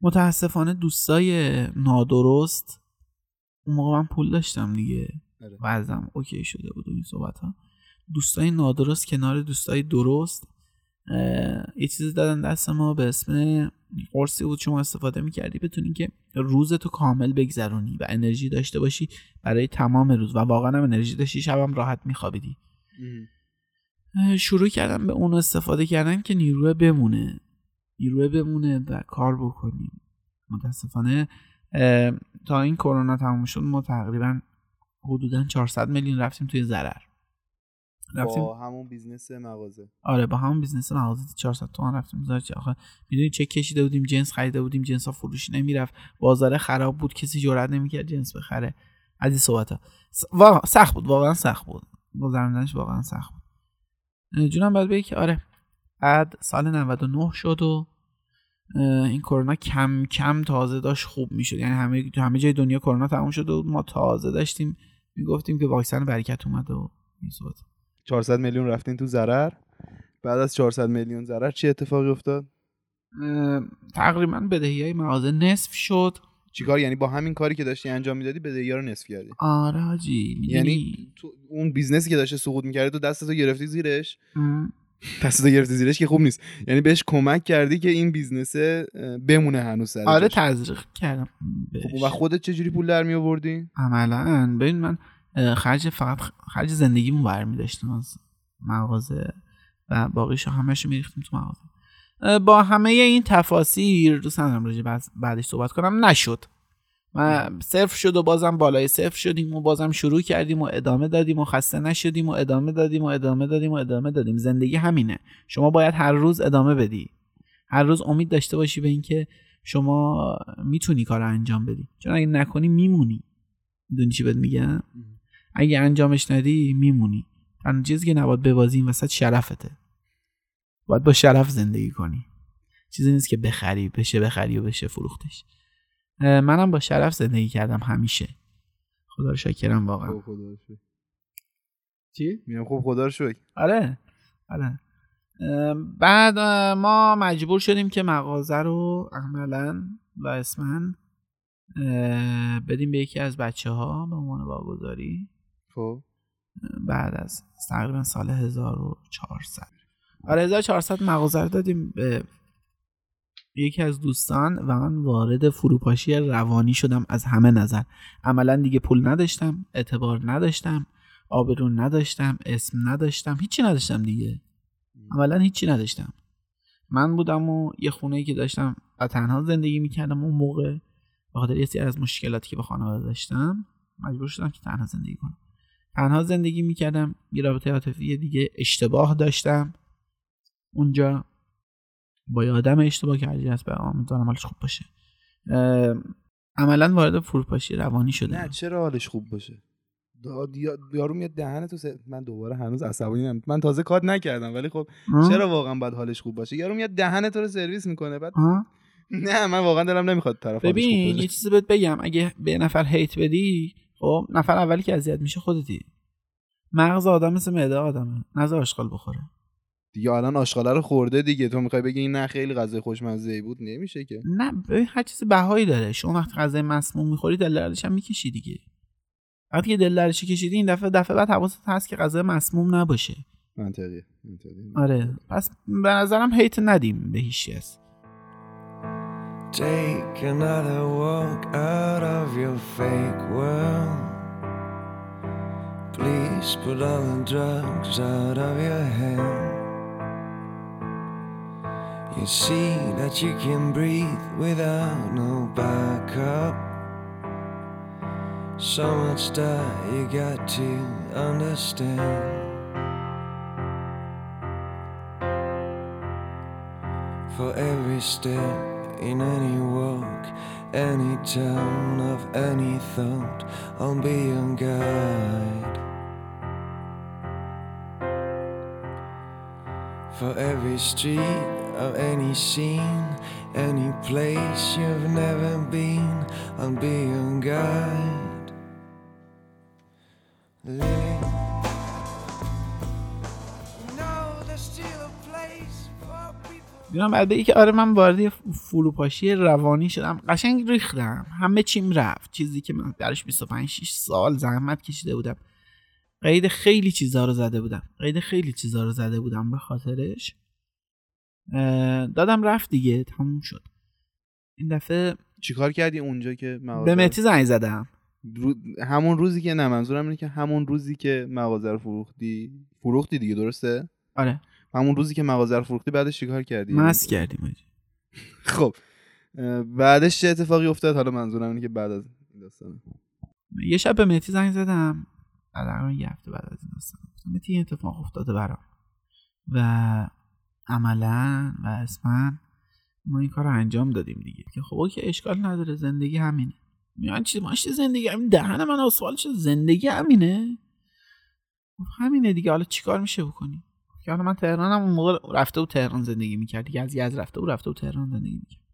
متاسفانه دوستای نادرست اون موقع من پول داشتم دیگه. آره. وضعم اوکی شده بود و این صحبت ها دوستای نادرست کنار دوستای درست. یه چیزی دادن دست ما به اسم قرصی بود شما استفاده می‌کردی بتونی که روزتو کامل بگذرونی و انرژی داشته باشی برای تمام روز و واقعا هم انرژی داشتی شبم راحت میخوابیدی. شروع کردم به اون استفاده کردن که نیروه بمونه. نیروه بمونه و کار بکنیم متاسفانه تا این کرونا تموم شد ما تقریبا حدودا 400 میلیون رفتیم توی ضرر. رفتیم؟ با همون business مغازه. آره با همون business مغازه 400 تومن رفتیم. زار چه آخه می‌دونی چه کشیده بودیم؟ جنس خریده بودیم جنس ها فروش نمی‌رفت. بازار خراب بود کسی جرئت نمی‌کرد جنس بخره. از این صحبت ها واقعا سخت بود واقعا سخت بود. گذروندنش واقعا سخت بود. جونم باید بگی که آره بعد سال 99 شد و این کرونا کم کم تازه داشت خوب می‌شد. یعنی همه تو همه جای دنیا کرونا تموم شد و ما تازه داشتیم می‌گفتیم که واکسن برکت اومده و این صحبت 400 میلیون رفتین تو ضرر؟ بعد از 400 میلیون ضرر چی اتفاقی افتاد؟ تقریبا بدهی های مغازه نصف شد. چیکار؟ یعنی با همین کاری که داشتی انجام می‌دادی بدهی رو نصف کردی؟ آره حاجی یعنی تو اون business ی که داشته سقوط می‌کرده تو دستتو گرفتی زیرش؟ دستتو گرفتی زیرش که خوب نیست. یعنی بهش کمک کردی که این business بمونه هنوز سر آره. تزریق کردم. خب بهش. و خودت چجوری پول در می آوردی عملا. ببین من خرج فقط خرج زندگیمون برمی داشتیم از مغازه و باقیش همش میریختیم تو مغازه. با همه این تفاسیر دوست ندارم راجع بعدش صحبت کنم نشد. و صفر شد و بازم بالای صفر شدیم و بازم شروع کردیم و ادامه دادیم و خسته نشدیم و ادامه دادیم و ادامه دادیم و ادامه دادیم. زندگی همینه. شما باید هر روز ادامه بدی. هر روز امید داشته باشی به اینکه شما می‌تونی کار انجام بدی. چون اگه نکنی میمونی. می‌دونی چی بهت میگم؟ اگه انجامش ندی میمونی. تنها چیزی که نباید ببازی این وسط شرفته. باید با شرف زندگی کنی. چیزی نیست که بخری بشه بخری و بشه فروختش. منم با شرف زندگی کردم همیشه. خدا رو شکرم واقعا. خدا رو. چی؟ میگم خب خدا رو شکر. آره آره. بعد ما مجبور شدیم که مغازه رو عملا و اسمن بدیم به یکی از بچه ها به عنوان واگذاری. خب؟ بعد از تقریبا سال 1400 آره 1400 مغازه رو دادیم به یکی از دوستان و من وارد فروپاشی روانی شدم از همه نظر. عملا دیگه پول نداشتم اعتبار نداشتم آبرو نداشتم اسم نداشتم هیچی نداشتم دیگه. عملا هیچی نداشتم. من بودم و یه خونه که داشتم و تنها زندگی می‌کردم اون موقع به خاطر یه سری از مشکلاتی که با خانواده داشتم مجبور شدم که تنها زندگی کنم. تنها زندگی می‌کردم یه رابطه عاطفی دیگه اشتباه داشتم. اونجا با یه آدم اشتباه کردی هست به امیدوارم حالش خوب باشه. عملا وارد فروپاشی روانی شده نه چرا حالش خوب باشه؟ دا- یا- یارو میاد دهن تو من دوباره هنوز عصبانی من تازه کات نکردم ولی خب چرا واقعا باید حالش خوب باشه؟ یارو میاد دهن تو رو سرویس می‌کنه بعد نه من واقعا دلم نمی‌خواد طرف ببین یه چیزی بهت بگم. اگه به نفر هیت بدی خب نفر اولی که اذیت میشه خودتی. مغز آدم مثل معده آدمه. نظر آشغال بخوره. دیگه الان آشغاله رو خورده دیگه. تو می‌خوای بگی این نه خیلی غذای خوشمزه ای بود. نمیشه که. نه ببین هر چیزی بهایی داره شما وقتی غذای مسموم می‌خوری دل دردش هم می‌کشی دیگه. وقتی که دل دردش کشیدی این دفعه دفعه بعد حواست هست که غذای مسموم نباشه. منطقیه منطقیه. آره. پس به نظرم هیت ندیم به هیچ Take another walk out of your fake world. Please put all the drugs out of your head. You see that you can breathe without no backup. So much that you got to understand. For every step in any walk, any turn of any thought, I'll be your guide. For every street of any scene, any place you've never been, I'll be your guide. بعد بگی که آره من وارد فروپاشی روانی شدم. قشنگ ریختم. همه چیم رفت. چیزی که من درش 25 6 سال زحمت کشیده بودم. قید خیلی چیزا رو زده بودم. قید خیلی چیزا رو زده بودم به خاطرش. دادم رفت دیگه. تموم شد. این دفعه چیکار کردی اونجا که مغازه به متی زنگ زدم. رو- همون روزی که نه منظورم اینه که همون روزی که مغازه رو فروختی فروختی دیگه درسته؟ آره. همون روزی که مغازه رو فروختی بعدش چیکار کردی؟ مست کردیم. خب بعدش چه اتفاقی افتاد؟ حالا منظورم اینه که بعد از این داستانه. یه شب به مهدی زنگ زدم. تقریبا یه هفته بعد از این داستان مهدی این اتفاق افتاده برام. و عملا و اسمن ما این کار رو انجام دادیم دیگه. که خب اوکی اشکال نداره. زندگی همینه. میان چی؟ ماشی زندگی؟ همین دهن من آسفال شد زندگی همینه؟ خب همینه دیگه. حالا چیکار میشه بکنی که حالا من تهرانم اون موقع رفته بود تهران زندگی می‌کرد. دیگه از یزد رفته بود رفته بود تهران زندگی می‌کرد.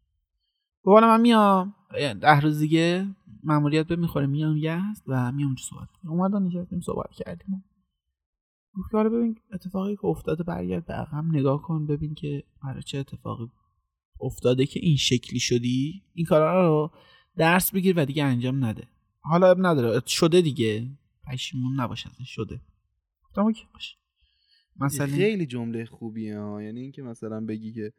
خب حالا من میام. ده روز دیگه ماموریت به می‌خوره. میام یزد و میام اونجا صحبت کنم اومدن نشستیم صحبت کردیم. گفت که حالا ببین اتفاقی که افتاده برگرد به عقب. نگاه کن ببین که برای چه اتفاقی افتاده که این شکلی شدی. این کارا رو درس بگیر و دیگه انجام نده. حالا اب نداره. شده دیگه. پشیمون نباش ازش. شده. گفتم اوکی باشه. مثلا خیلی جمله خوبیه ها. یعنی اینکه مثلا بگی که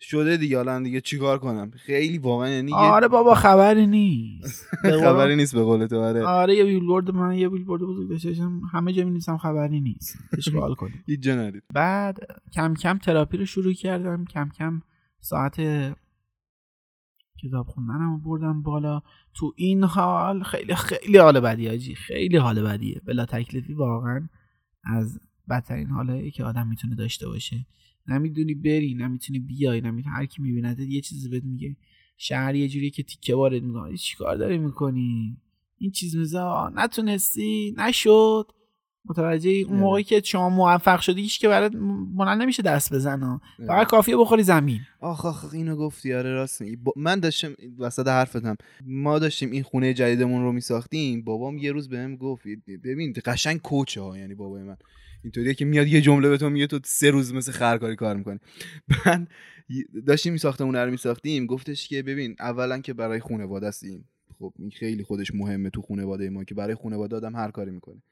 شده دیگه الان دیگه چیکار کنم؟ خیلی واقعا یعنی آره بابا خبری نیست. خبری نیست به قول تو آره. آره یه بیلبورد من یه بیلبورد بزرگ داشته باشم. همه جا می‌نویسم خبری نیست. اشغال کنید هیچ جا نرید بعد کم کم تراپی رو شروع کردم. کم کم ساعت کتاب خوندنم رو بردم بالا. تو این حال خیلی خیلی حال بدی آجی. خیلی حال بدیه. بلا تکلیفی واقعا از بدترین حاله که آدم می‌تونه داشته باشه. نمی‌دونی بری نمی‌تونی بیای نمی‌تونی هر کی می‌بیند یه چیزی بهت میگه. شهر یه جوریه که تیکه وارد می‌کنه. چی کار داری می‌کنی؟ این چیز میزا نتونستی؟ نشد. متوجه اون آره. موقعی که شما موفق شدی هیچ که برات بلند نمیشه دست بزنه. فقط کافیه بخوری زمین. آخ آخ اینو گفتی. آره راست با- من داشتم وسط حرفتم. ما داشتیم این خونه جدیدمون رو میساختیم. بابام یه روز بهم گفت ببین قشنگ کوچه ها یعنی بابای من. اینطوریه که میاد یه جمله به تو میگه تو سه روز مثل خرکاری کار می‌کنی. من داشتیم این ساختمون رو میساختیم. گفتش که ببین اولا که برای خانواده هستیم. خب این خیلی خودش مهمه تو خانواده ما که برای خانواده آدم هر کاری می‌کنه.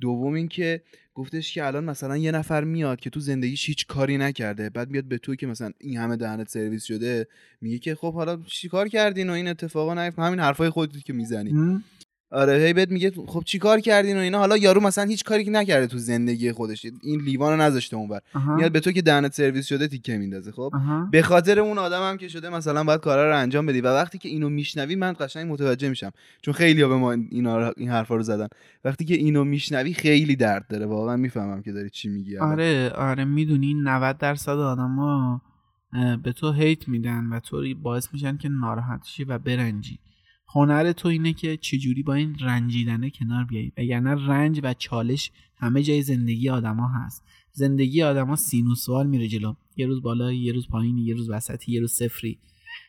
دوم اینکه گفتش که الان مثلا یه نفر میاد که تو زندگیش هیچ کاری نکرده بعد بیاد به تو که مثلا این همه دهنت سرویس شده میگه که خب حالا چیکار کردین و این اتفاقا نیفت همین حرفای خودت که می‌زنی. آره هی بهت میگه خب چیکار کردین و اینا؟ حالا یارو مثلا هیچ کاری که نکرده تو زندگی خودش. این لیوانو نذاشته اونور. میاد به تو که دهنت سرویس شده تیکه میندازه خب؟ به خاطر اون آدم هم که شده مثلا باید کارا رو انجام بدی. و وقتی که اینو میشنوی من قشنگ متوجه میشم. چون خیلی به ما اینا رو- این حرفا رو زدن. وقتی که اینو میشنوی خیلی درد داره. واقعا می‌فهمم که داری چی میگی. الان. آره آره می‌دونی 90 درصد آدما به تو هیت میدن و تو باعث میشن که ناراحت شی و برنجی. هنر تو اینه که چجوری با این رنجیدنه کنار بیایی. وگرنه رنج و چالش همه جای زندگی آدما هست. زندگی آدما سینوسوال میره جلو. یه روز بالا یه روز پایینی یه روز وسطی یه روز صفری.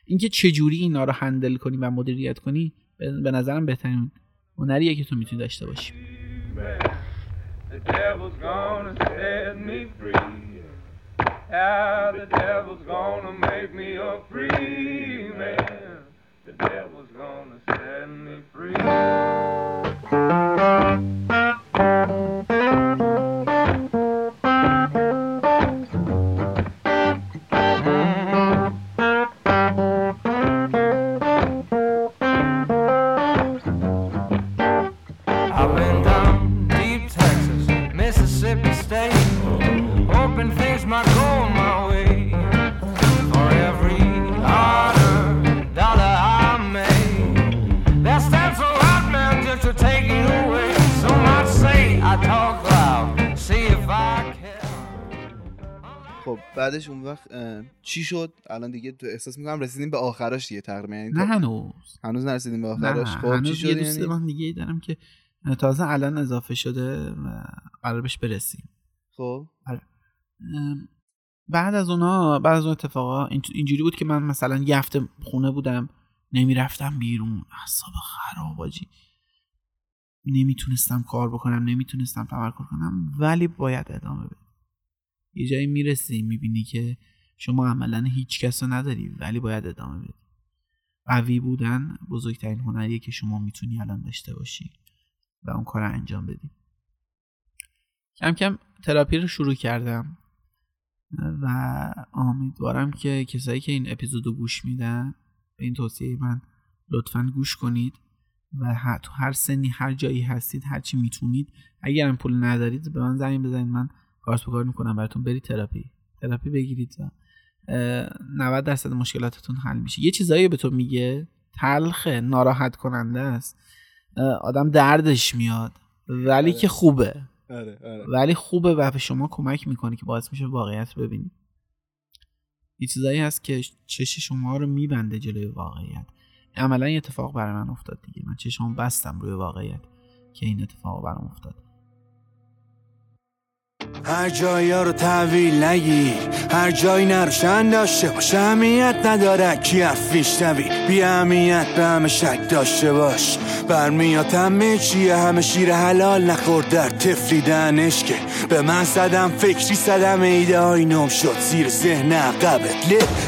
اینکه چجوری اینا رو هندل کنی و مدیریت کنی به نظرم بهترین هنریه که تو می‌تونی داشته باشی. The devil's gonna set me free. خب بعدش اون وقت چی شد؟ الان دیگه تو احساس می‌کنم رسیدیم به آخراش دیگه تقریبا. یعنی نه هنوز. هنوز نرسیدیم به نه آخرش. خب چی هنوز شد یه دوست یعنی؟ من دیگه دارم که تازه الان اضافه شده و قرار بهش برسیم. خب. ام، بعد از اونا بعد از اون اتفاقا این- اینجوری بود که من مثلا یه هفته خونه بودم نمی‌رفتم بیرون. اعصاب خراب آجی. نمی‌تونستم کار بکنم نمی‌تونستم تمرکز کنم ولی باید ادامه بدم. یه جایی می‌رسی می‌بینی که شما عملا هیچ کس رو نداری ولی باید ادامه بدی. قوی بودن بزرگترین هنریه که شما می‌تونی الان داشته باشی و اون کار رو انجام بدی. کم کم تراپی رو شروع کردم و امیدوارم که کسایی که این اپیزودو گوش میدن به این توصیه من لطفا گوش کنید و ه- تو هر سنی هر جایی هستید هر چی می‌تونید اگرم پول ندارید به من زنگ بزنید. من به کار می‌کنم براتون برید تراپی. تراپی بگیرید و اه، 90 درصد مشکلاتتون حل میشه. یه چیزایی به تو میگه؟ تلخه ناراحت کننده است آدم دردش میاد. ولی آره. که خوبه. آره آره. ولی خوبه و به شما کمک می‌کنه که باعث میشه واقعیت ببینید یه چیزایی هست که چش شما رو میبنده جلوی واقعیت. عملا این اتفاق برای من افتاد دیگه. من چشمو بستم روی واقعیت که این اتفاق برام افتاد. هر جایی رو تحویل نگی. هر جایی نروشن داشته باش اهمیت نداره. کی حرفیش نبی بی اهمیت به همه شک داشته باش. برمیاد همه چیه همه شیر حلال نخور در تفریدنش که به من صدم فکری صدم ایده های نم شد. زیر ذهن عقبت.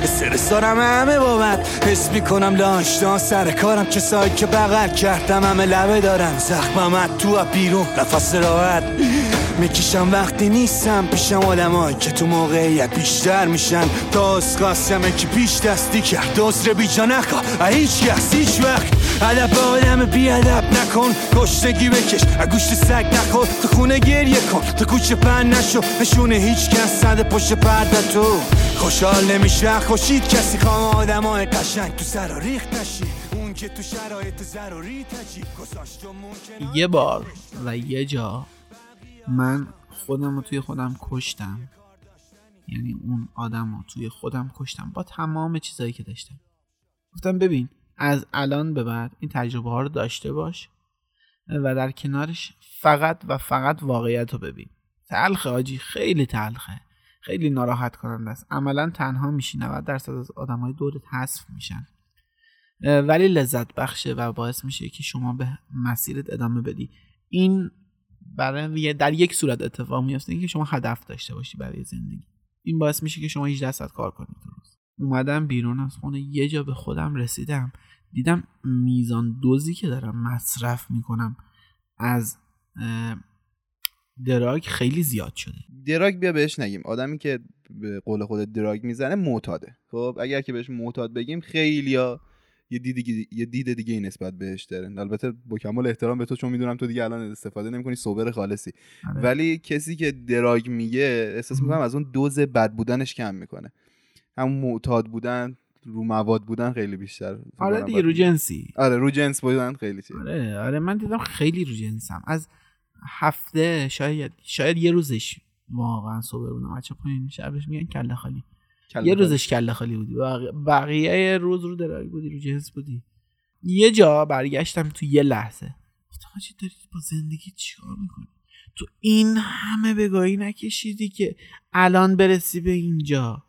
استرس دارم همه بابت حس می‌کنم لانشتان سر کارم. کسایی که بغل کردم همه لبه دارن. زخمم تو بیرون. نفس راحت. می‌کشم وقتی نیستم پیشم آدمایی که تو موقعیت بیشتر میشن. داست قاسمه که پیش دستی کرد. دوست رو بیجا نکن. هیچ کس هیچ وقت. ادب آدم بیادب نکن. گشتگی بکش. گوشت سگ نخور. تو خونه گریه کن. تو کوچه پن نشو. نشونه هیچ کس. صد پشت پرده تو. خوشحال نمیشه خوشید کسی. خوام آدم های قشنگ تو سر ریخت نشی اون که تو شرایط ضروری تجی. یه بار و یه جا. من خودم رو توی خودم کشتم. یعنی اون آدم رو توی خودم کشتم. با تمام چیزایی که داشتم. گفتم ببین از الان به بعد این تجربه ها رو داشته باش و در کنارش فقط و فقط واقعیت رو ببین. تلخه آجی خیلی تلخه. خیلی ناراحت کننده است. عملا تنها میشی 90 درصد از آدم های دورت حذف میشن. ولی لذت بخشه و باعث میشه که شما به مسیرت ادامه بدی. این برای در یک صورت اتفاق میفته اینکه شما هدف داشته باشی برای زندگی. این باعث میشه که شما 18 ساعت کار کنید روز. اومدم بیرون از خونه یه جا به خودم رسیدم. دیدم میزان دوزی که دارم مصرف می‌کنم از دراگ خیلی زیاد شده. دراگ بیا بهش نگیم. آدمی که به قول خود دراگ می‌زنه معتاده. خب اگر که بهش معتاد بگیم خیلی یه دید دیگه یه دید دیگه ای نسبت بهش داره. البته با کمال احترام به تو چون می‌دونم تو دیگه الان استفاده نمی‌کنی سوبر خالصی. آره. ولی کسی که دراگ میگه احساس می‌کنم از اون دوز بد بودنش کم می‌کنه. همون معتاد بودن رو مواد بودن خیلی بیشتر آره دیگه رو جنسی. آره رو جنس بودن خیلی چیه آره آره من دیدم خیلی رو جنسم. از هفته شاید شاید یه روزش واقعا صبح بودم. بچه پایین شبش میگن کله خالی. یه. روزش کله خالی بودی. بقیه, بقیه روز رو دراگ بودی رو جنس بودی. یه جا برگشتم تو یه لحظه. گفتم حاجی داری با زندگی چیکار می‌کنی؟ تو این همه بگاهی نکشیدی که الان برسی به اینجا.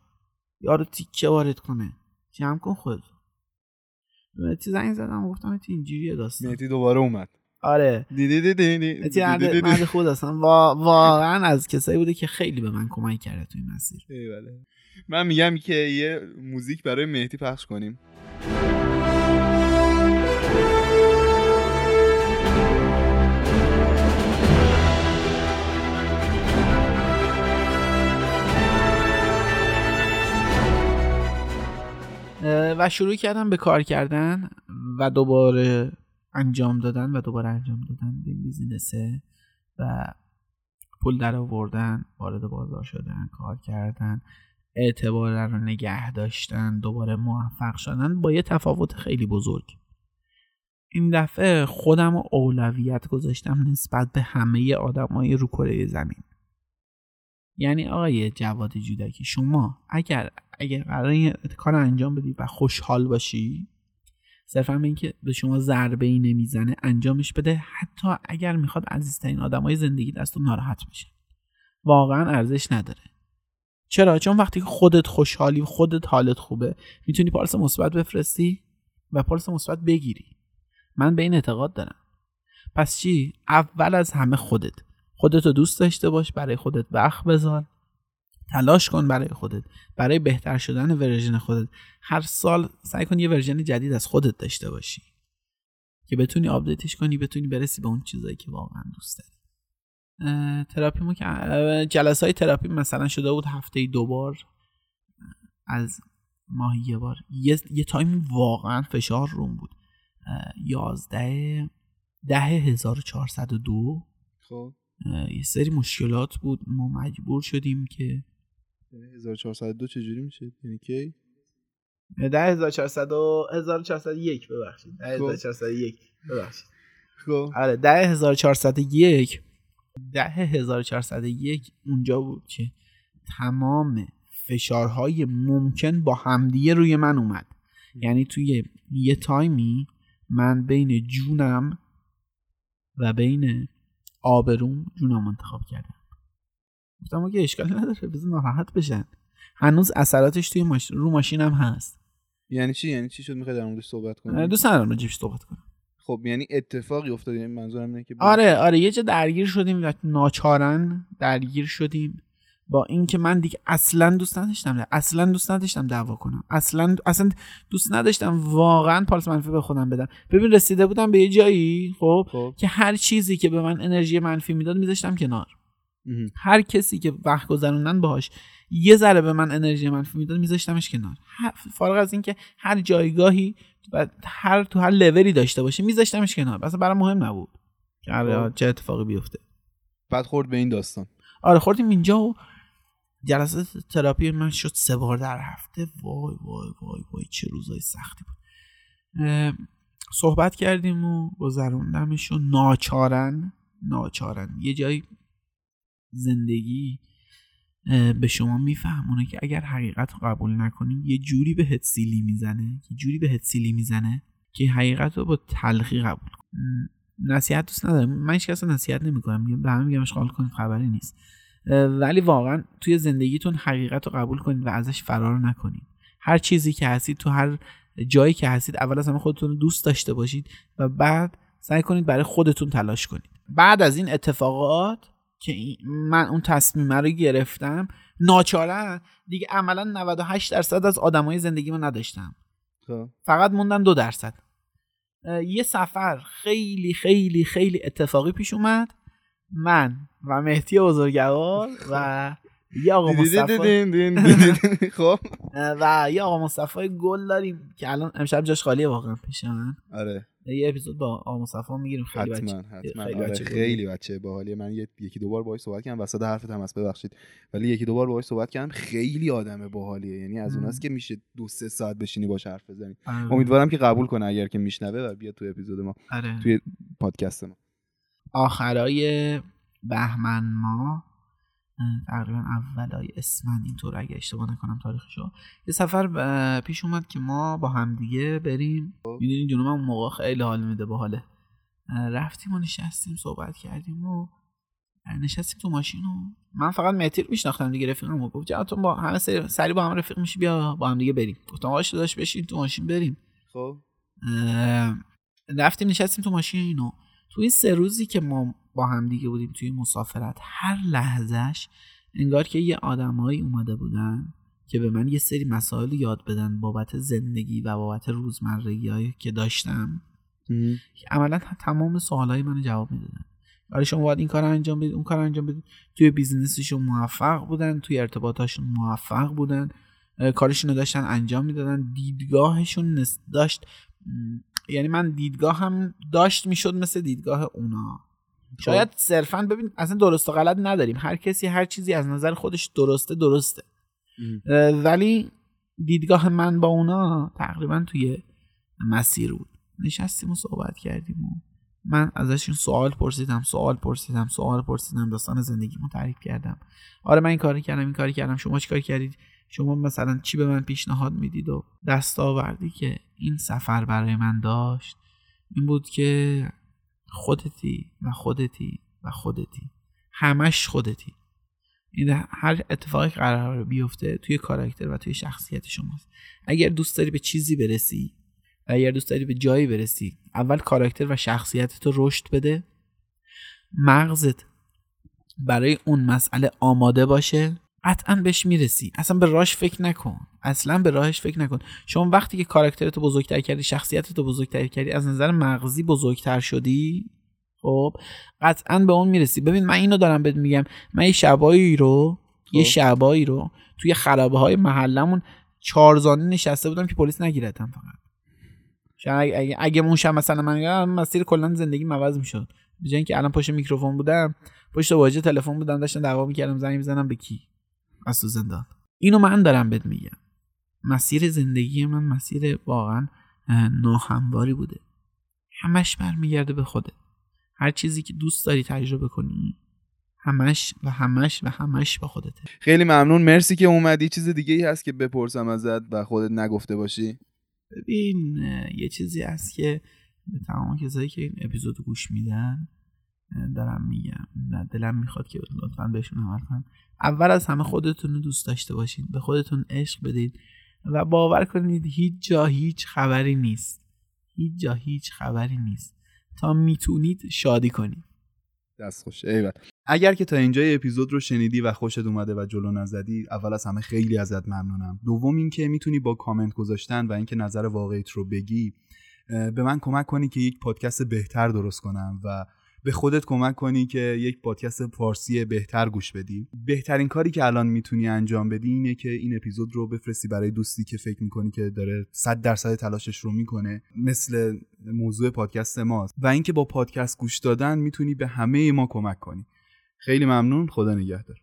یارو تیکه وارد کنه. جمع کن خود مهدی زنگ زدم گفتم مهدی اینجوریه داستان. مهدی دوباره اومد. آره. دیدی دیدی دیدی مرد خود اصلا وا- واقعا از کسایی بوده که خیلی به من کمک کرده تو این مسیر. ایوله. من میگم که یه موزیک برای مهدی پخش کنیم. و شروع کردم به کار کردن و دوباره انجام دادن و دوباره انجام دادن به بیزینسه و پول در آوردن وارد بازار شدن کار کردن. اعتبار رو نگه داشتن دوباره موفق شدن با یه تفاوت خیلی بزرگ. این دفعه خودم رو اولویت گذاشتم نسبت به همه آدمای رو کره زمین. یعنی آقای جواد جودکی شما اگر اگر قرار این کار انجام بدی و خوشحال باشی صرفا اینکه به شما ضربه ای نمی‌زنه انجامش بده حتی اگر می‌خواد عزیزترین آدمای زندگی دست تو ناراحت بشه. واقعا ارزش نداره. چرا؟ چون وقتی که خودت خوشحالی خودت حالت خوبه می‌تونی پارس مثبت بفرستی و پارس مثبت بگیری. من به این اعتقاد دارم. پس چی؟ اول از همه خودت. خودت رو دوست داشته باش برای خودت وقت بذار. تلاش کن برای خودت. برای بهتر شدن version خودت. هر سال سعی کن یه version جدید از خودت داشته باشی که بتونی update ش کنی بتونی برسی به اون چیزایی که واقعا دوست داری. تراپیمو که جلسه های تراپی مثلا شده بود هفته دو بار از ماهی یه بار. یه, یه تایم واقعا فشار روم بود. یازده ده هزار خب. یه سری مشکلات بود. ما مجبور شدیم که 1402 چجوری میشه؟ یعنی کی؟ ده هزار چهارصد و هزار چهارصد یک ببخشید. ده هزار چهارصد یک ببخشید. خب. آره ده هزار چهارصد یک. ده هزار چهارصد یک اونجا بود که تمام فشارهای ممکن با همدیگه روی من اومد. یعنی توی یه تایمی من بین جونم و بین آبروم جونم انتخاب کردم. گفتم اگه اشکالی نداره بذار ناراحت بشن. هنوز اثراتش توی ماش... رو ماشینم هست. یعنی چی؟ یعنی چی شد می‌خوای در موردش صحبت کنی؟ دوست ندارم راجبش صحبت کنم. خب یعنی اتفاقی افتاد یعنی منظورم اینه که آره آره یه جا درگیر شدیم و ناچارن درگیر شدیم با اینکه من دیگه اصلا دوست نداشتم اصلا دوست نداشتم دعوا کنم. اصلا اصلا دوست نداشتم واقعا پالس منفی به خودم بدم. ببین رسیده بودم به یه جایی خب خب. که هر چیزی که به من انرژی منفی می‌داد میذاشتم کنار. هر کسی که وقت گذروندن باهاش. یه ذره به من انرژی منفی می‌داد میذاشتمش کنار. فارغ از اینکه هر جایگاهی و هر تو هر لولی داشته باشه میذاشتمش کنار. اصلا برام مهم نبود که خب. چه اتفاقی بیفته. بعد خورد به این داستان. آره خوردیم اینجا و جلسه تراپی من شد سه بار در هفته. وای وای وای وای چه روزای سختی بود. صحبت کردیم و گذروندمش و ناچارن ناچارن. یه جایی زندگی به شما میفهمونه که اگر حقیقت رو قبول نکنی یه جوری به سیلی می‌زنه یه جوری به سیلی می‌زنه که حقیقت رو با تلخی قبول کن نصیحت دوست ندارم. من هیچ کس نصیحت نمی‌کنم. به همه میگم اشغال کنید خبری نیست. ولی واقعا توی زندگیتون حقیقت رو قبول کنید و ازش فرار نکنید. هر چیزی که هستید تو هر جایی که هستید اول از همه خودتون رو دوست داشته باشید و بعد سعی کنید برای خودتون تلاش کنید. بعد از این اتفاقات که من اون تصمیم رو گرفتم ناچارن. دیگه عملا 98 درصد از آدمای زندگی من نداشتم. خب. فقط موندن دو درصد. یه سفر خیلی خیلی خیلی اتفاقی پیش اومد. من و مهدی بزرگوار و یه آقا مصطفی خب. و یه آقا مصطفی گل داریم که الان امشب جاش خالیه واقعا پیش من. آره. یه اپیزود با آقا مصطفی می‌گیریم. خیلی حتما بچه حتما. خیلی آره بچه خیلی بچه باحالیه. من یکی دو بار باهاش صحبت کردم. وسط حرفت هم هست ببخشید. ولی یکی دو بار باهاش صحبت کردم. خیلی آدم باحالیه. یعنی از. اوناست که میشه دو سه ساعت بشینی باش حرف بزنی. آره. امیدوارم که قبول کنه اگر که میشنوه و بیاد تو اپیزود ما. آره. توی پادکست ما. آخرای بهمن ما. تقریبا اولای اسفند اینطور اگه اشتباه نکنم تاریخشو. یه سفر پیش اومد که ما با همدیگه بریم. می‌دونی جنوب اون موقع خیلی حال میده با حاله. رفتیم و نشستیم صحبت کردیم و نشستیم تو ماشین و من فقط مهدی رو میشناختم دیگه رفیقم و گفت جواتون با همه سری, سری با هم رفیق میشی بیا با هم دیگه بریم. گفتم آقا داشت بشین تو ماشین بریم. خب. رفتیم نشستیم تو ماشین و تو این سه روزی که ما با هم دیگه بودیم توی مسافرت. هر لحظهش انگار که یه آدمایی اومده بودن که به من یه سری مسائل یاد بدن بابت زندگی و بابت روزمرگی که داشتم. که عملا تمام سوالای من جواب می‌دادن. آره شما باید این کار انجام بدید اون کار انجام بدید. توی بیزنسشون موفق بودن توی ارتباطاشون موفق بودن. کارشون رو داشتن انجام می‌دادن. دیدگاهشون داشت یعنی من دیدگاه هم داشت می‌شد مثل دیدگاه اونا. شاید صرفا ببین اصلا درست و غلط نداریم. هر کسی هر چیزی از نظر خودش درسته درسته. ولی دیدگاه من با اونا تقریبا توی مسیر بود. نشستیم و صحبت کردیم و من ازشون سوال پرسیدم سوال پرسیدم سوال پرسیدم داستان زندگیمو تعریف کردم. آره من این کاری کردم این کاری کردم شما چی کاری کردید؟ شما مثلا چی به من پیشنهاد می‌دید؟ و دستاوردی که این سفر برای من داشت. این بود که خودتی و خودتی و خودتی. همش خودتی. این هر اتفاقی قرار بیفته توی کاراکتر و توی شخصیت شماست. اگر دوست داری به چیزی برسی و اگر دوست داری به جایی برسی اول کاراکتر و شخصیت تو رشد بده. مغزت برای اون مسئله آماده باشه. قطعا بهش می‌رسی. اصلا به راهش فکر نکن. اصلا به راهش فکر نکن. شما وقتی که کاراکترتو بزرگتر کردی شخصیتتو بزرگتر کردی از نظر مغزی بزرگتر شدی خب قطعا به اون می‌رسی. ببین من اینو دارم بهت میگم. من یه شبایی رو یه خب. شبایی رو توی خرابه های محلمون چارزانه نشسته بودم که پلیس نگیرتم فقط. شاید اگه, اگه, اون شب مثلا من مسیر کلا زندگی عوض می‌شد. به اینکه الان پشت میکروفون بودم پشت واژه تلفن بودم داشتم دعوا می‌کردم زنگ می‌زنم به کی؟ از تو زندان. اینو من دارم بهت میگم. مسیر زندگی من مسیر واقعا اه، ناهمواری بوده. همش برمیگرده به خوده هر چیزی که دوست داری تجربه کنی همش و همش و همش با خودته. خیلی ممنون. مرسی که اومدی. چیز دیگه ای هست که بپرسم ازت و خودت نگفته باشی؟ ببین یه چیزی هست که به تمام کسایی که این اپیزود گوش میدن دارم میگم. دلم می‌خواد که لطفا بهشون عمل کنن اول از همه خودتون رو دوست داشته باشین. به خودتون عشق بدید و باور کنید هیچ جا هیچ خبری نیست. هیچ جا هیچ خبری نیست. تا می‌تونید شادی کنید. دست خوش. ایول. اگر که تا اینجای اپیزود رو شنیدی و خوشت اومده و جلو نزدی اول از همه خیلی ازت ممنونم. دوم اینکه می‌تونی با کامنت گذاشتن و اینکه نظر واقعیت رو بگی به من کمک کنی که یک پادکست بهتر درست کنم و به خودت کمک کنی که یک پادکست فارسی بهتر گوش بدی. بهترین کاری که الان می‌تونی انجام بدی اینه که این اپیزود رو بفرستی برای دوستی که فکر می‌کنی که داره 100 درصد تلاشش رو می‌کنه مثل موضوع پادکست ماست. و اینکه با پادکست گوش دادن می‌تونی به همه ما کمک کنی. خیلی ممنون. خدا نگهدار.